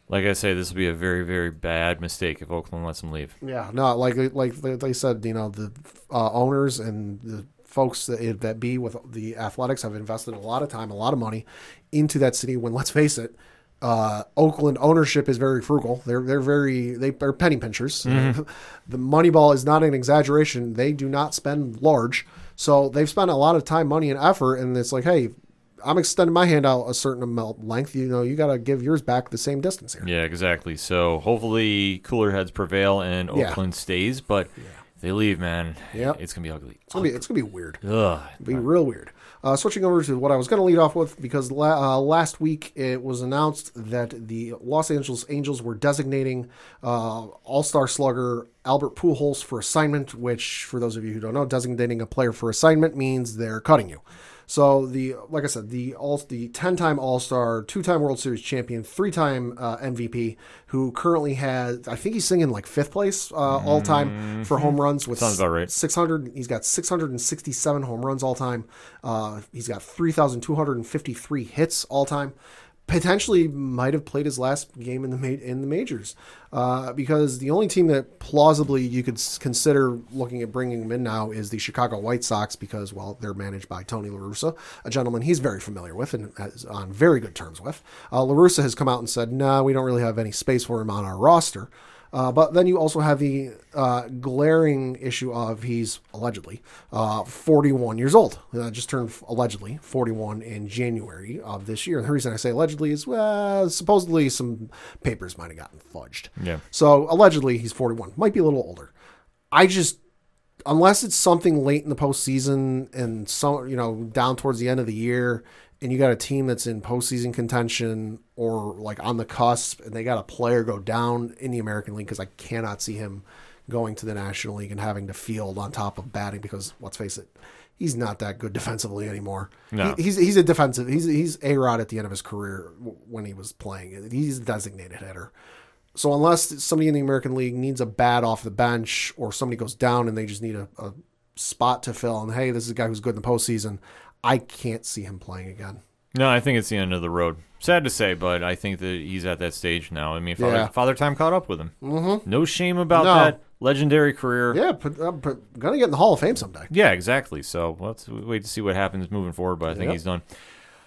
Like I say, this will be a very, very bad mistake if Oakland lets them leave. Yeah, no, like like they said, you know, the uh, owners and the folks that that be with the athletics have invested a lot of time, a lot of money into that city. When let's face it, uh, Oakland ownership is very frugal. They're they're very they, they're penny pinchers. the Moneyball is not an exaggeration. They do not spend large, so they've spent a lot of time, money, and effort. And it's like, hey, I'm extending my hand out a certain amount length. You know, you got to give yours back the same distance here. Yeah, exactly. So hopefully cooler heads prevail and Yeah. Oakland stays, but if they leave, man, yeah, it's gonna be ugly. It's gonna be it's gonna be weird. Ugh. It'd be real weird. Uh, switching over to what I was going to lead off with, because la- uh, last week it was announced that the Los Angeles Angels were designating uh, All Star slugger Albert Pujols for assignment. Which, for those of you who don't know, designating a player for assignment means they're cutting you. So the like I said, the all the ten time All Star, two time World Series champion, three time uh, MVP, who currently has I think he's singing like fifth place uh, all time for home runs with Sounds about right. 600 he's got 667 home runs all time uh, he's got 3253 hits all time potentially might have played his last game in the ma- in the majors uh, because the only team that plausibly you could s- consider looking at bringing him in now is the Chicago White Sox because well they're managed by Tony La Russa, a gentleman he's very familiar with and is on very good terms with. Uh, La Russa has come out and said, "No, nah, we don't really have any space for him on our roster." Uh, but then you also have the uh, glaring issue of he's allegedly uh, 41 years old. Uh, just turned allegedly 41 in January of this year. And the reason I say allegedly is well, supposedly some papers might have gotten fudged. Yeah. So allegedly he's 41. Might be a little older. I just unless it's something late in the postseason and some you know down towards the end of the year, and you got a team that's in postseason contention or like on the cusp, and they got a player go down in the American League because I cannot see him going to the National League and having to field on top of batting because let's face it. He's not that good defensively anymore. No. He- he's he's a defensive. He's he's a rod at the end of his career when he was playing. He's a designated hitter. So unless somebody in the American League needs a bat off the bench or somebody goes down and they just need a, a spot to fill, and hey, this is a guy who's good in the postseason, I can't see him playing again. No, I think it's the end of the road. Sad to say, but I think that he's at that stage now. I mean, Father, Yeah. Father Time caught up with him. Mm-hmm. No shame about No. that legendary career. Yeah, but, uh, but gonna get in the Hall of Fame someday. Yeah, exactly. So let's wait to see what happens moving forward, but I think Yep. he's done.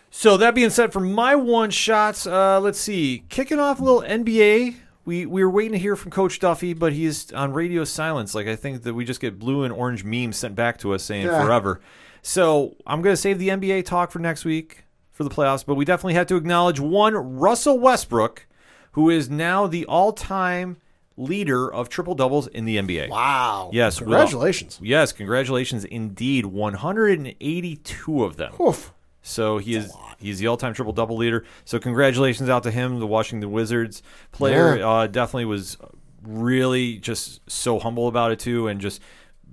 So that being said, for my one shots, uh, let's see, kicking off a little NBA. We we were waiting to hear from Coach Duffy, but he's on radio silence. Like I think that we just get blue and orange memes sent back to us saying Yeah. forever. So I'm gonna save the NBA talk for next week for the playoffs, but we definitely have to acknowledge one Russell Westbrook, who is now the all-time leader of triple doubles in the NBA. Wow. Yes, well- Congratulations. Yes, congratulations indeed. 182 of them. Oof. So he is he's the all-time triple double leader. So congratulations out to him, the Washington Wizards player. Yeah. Uh, definitely was really just so humble about it too, and just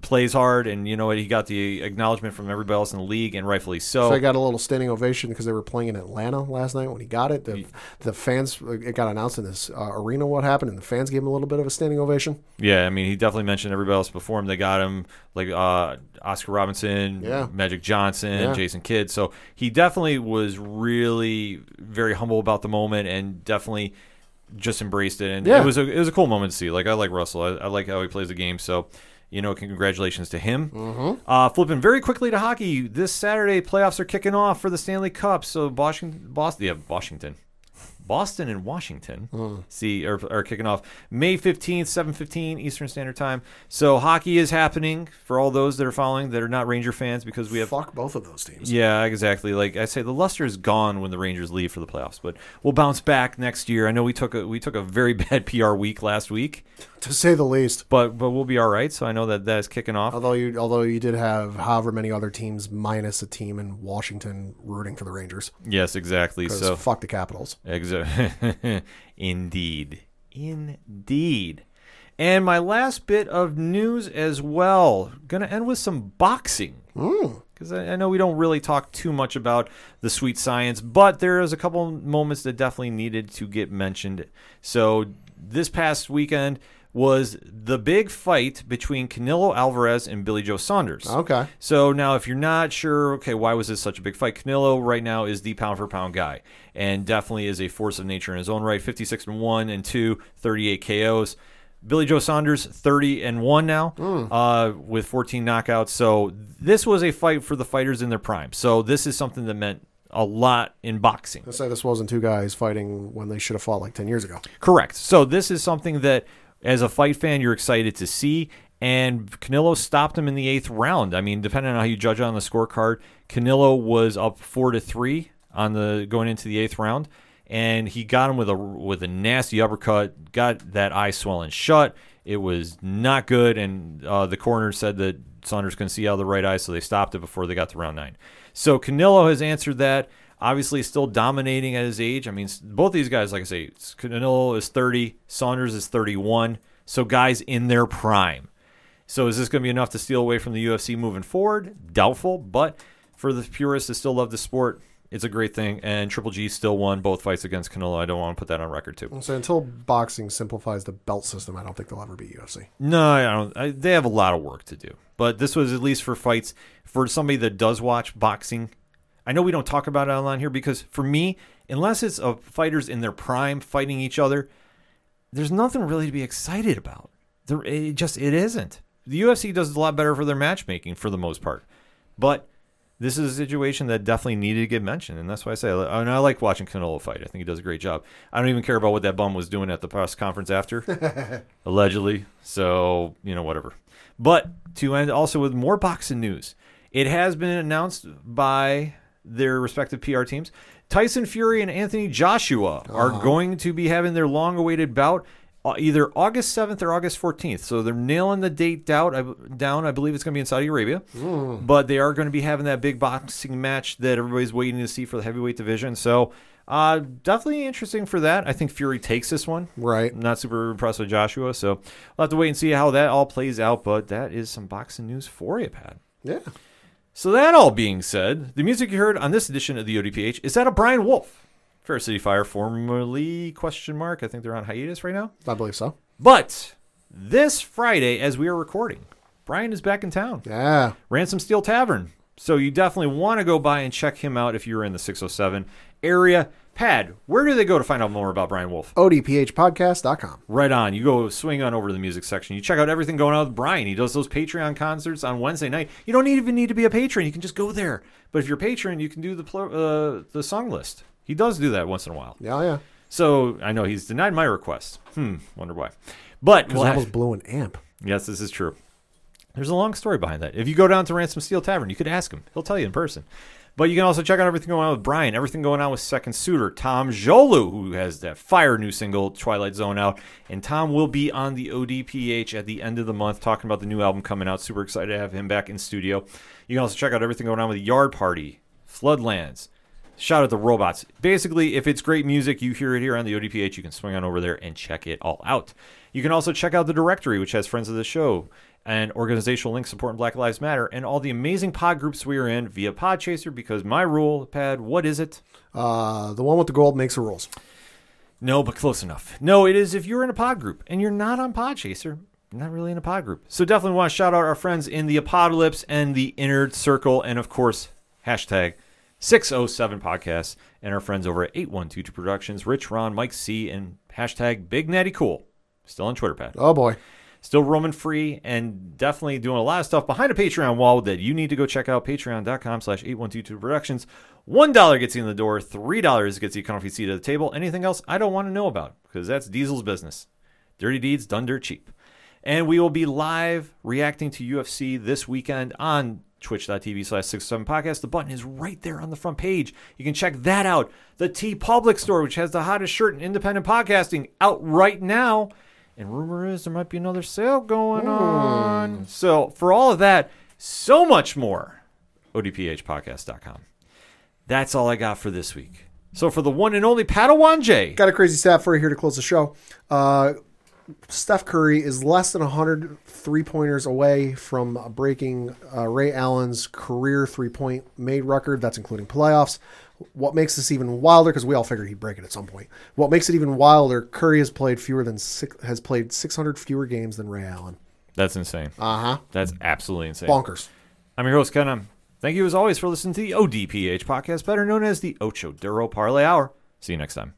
plays hard. And you know what? He got the acknowledgement from everybody else in the league, and rightfully so. So I got a little standing ovation because they were playing in Atlanta last night when he got it. The, the fans, it got announced in this uh, arena what happened, and the fans gave him a little bit of a standing ovation. Yeah, I mean, he definitely mentioned everybody else before him. They got him, like uh, Oscar Robinson, Yeah. Magic Johnson, Yeah. Jason Kidd. So he definitely was really very humble about the moment and definitely just embraced it. And Yeah. it was a it was a cool moment to see. Like I like Russell. I, I like how he plays the game. So. You know, congratulations to him. Mm-hmm. Uh, flipping very quickly to hockey. This Saturday, playoffs are kicking off for the Stanley Cup. So Washington, Boston, yeah, Washington, Boston and Washington Hmm. see are, are kicking off May 15th, 7:15 Eastern Standard Time. So hockey is happening for all those that are following that are not Ranger fans because we have Fuck both of those teams. yeah, exactly. Like I say, the luster is gone when the Rangers leave for the playoffs, but we'll bounce back next year. I know we took a we took a very bad PR week last week, To say the least. but but we'll be all right. So I know that that is kicking off. Although you, although you did have however many other teams minus a team in Washington rooting for the Rangers Yes, exactly. So fuck the Capitals. Exa- Indeed. Indeed. And my last bit of news as well. Going to end with some boxing. Mm. because I, I know we don't really talk too much about the sweet science, but there is a couple moments that definitely needed to get mentioned. So this past weekend was the big fight between Canelo Alvarez and Billy Joe Saunders. Okay. So now, if you're not sure, okay, why was this such a big fight? Canelo right now is the pound for pound guy, and definitely is a force of nature in his own right. 56 and one and two, 38 KOs. Billy Joe Saunders, 30 and one now, uh, with 14 knockouts. So this was a fight for the fighters in their prime. So this is something that meant a lot in boxing. Let's say this wasn't two guys fighting when they should have fought like 10 years ago. Correct. So this is something that, as a fight fan, you're excited to see. And Canelo stopped him in the eighth round. I mean, depending on how you judge on the scorecard, Canelo was up four to three on the going into the eighth round, and he got him with a with a nasty uppercut. Got that eye swelling shut. It was not good, and uh, the coroner said that Saunders couldn't see out of the right eye, so they stopped it before they got to round nine. So Canelo has answered that. Obviously, still dominating at his age. I mean, both these guys, like I say, Canelo is 30, Saunders is 31. So guys in their prime. So is this going to be enough to steal away from the UFC moving forward? Doubtful, but for the purists that still love the sport, it's a great thing. And Triple G still won both fights against Canelo. I don't want to put that on record too. So until boxing simplifies the belt system, I don't think they'll ever beat UFC. No, I don't. I, they have a lot of work to do. But this was at least for fights for somebody that does watch boxing. I know we don't talk about it online here because for me, unless it's of fighters in their prime fighting each other, there's nothing really to be excited about. There, it just it isn't. The UFC does a lot better for their matchmaking for the most part, but this is a situation that definitely needed to get mentioned, and that's why I say. And I like watching Canelo fight. I think he does a great job. I don't even care about what that bum was doing at the press conference after, allegedly. So you know whatever. But to end also with more boxing news, it has been announced by their respective PR teams. Tyson Fury and Anthony Joshua are going to be having their long-awaited bout uh, either August 7th or August 14th. So they're nailing the date down. I, down. I believe it's going to be in Saudi Arabia. But they are going to be having that big boxing match that everybody's waiting to see for the heavyweight division. So uh, definitely interesting for that. I think Fury takes this one. Right. I'm not super impressed with Joshua. So we'll have to wait and see how that all plays out. But that is some boxing news for you, Pat. Yeah. So that all being said, the music you heard on this edition of the ODPH is that of Brian Wolf. Fair City Fire, formerly question mark. I think they're on hiatus right now. I believe so. But this Friday, as we are recording, Brian is back in town. Yeah. Ransom Steel Tavern. So you definitely want to go by and check him out if you're in the 607 area. Pad, where do they go to find out more about Brian Wolf? ODPHpodcast.com. Right on. You go swing on over to the music section. You check out everything going on with Brian. He does those Patreon concerts on Wednesday night. You don't even need to be a patron. You can just go there. But if you're a patron, you can do the uh, the song list. He does do that once in a while. Yeah, yeah. So I know he's denied my request. Hmm. Wonder why. But Because we'll I almost blew an amp. Yes, this is true. There's a long story behind that. If you go down to Ransom Steel Tavern, you could ask him. He'll tell you in person. But you can also check out everything going on with Brian, everything going on with Second Suitor, Tom Jolu, who has that fire new single, Twilight Zone, out. And Tom will be on the ODPH at the end of the month talking about the new album coming out. Super excited to have him back in studio. You can also check out everything going on with Yard Party, Floodlands, Shout out the robots. Basically, if it's great music, you hear it here on the ODPH, you can swing on over there and check it all out. You can also check out the directory, which has friends of the show and organizational links supporting Black Lives Matter and all the amazing pod groups we are in via Podchaser. Because my rule, Pad, what is it? Uh, the one with the gold makes the rules. No, but close enough. No, it is if you're in a pod group and you're not on Podchaser, you're not really in a pod group. So definitely want to shout out our friends in the Apocalypse and the Inner Circle, and of course, hashtag 607 Podcasts, and our friends over at 8122 Productions, Rich, Ron, Mike C, and hashtag Big Natty Cool. Still on Twitter, Pat. Oh boy. Still roaming free and definitely doing a lot of stuff behind a Patreon wall that you need to go check out. Patreon.com slash 8122 Productions. $1 gets you in the door. $3 gets you a comfy seat at the table. Anything else I don't want to know about because that's Diesel's business. Dirty deeds done dirt cheap. And we will be live reacting to UFC this weekend on twitch.tv slash 67 podcast. The button is right there on the front page. You can check that out. The TeePublic store, which has the hottest shirt in independent podcasting, out right now. And rumor is there might be another sale going on. So for all of that, so much more, odphpodcast.com. That's all I got for this week. So for the one and only Padawan J, Got a crazy stat for you here to close the show. Uh, Steph Curry is less than 100 three pointers away from breaking uh, Ray Allen's career three point made record. That's including playoffs. What makes this even wilder? Because we all figured he'd break it at some point. What makes it even wilder? Curry has played fewer than six, has played 600 fewer games than Ray Allen. That's insane. Uh huh. That's absolutely insane. Bonkers. I'm your host, Ken. Thank you as always for listening to the ODPH podcast, better known as the Ocho Duro Parlay Hour. See you next time.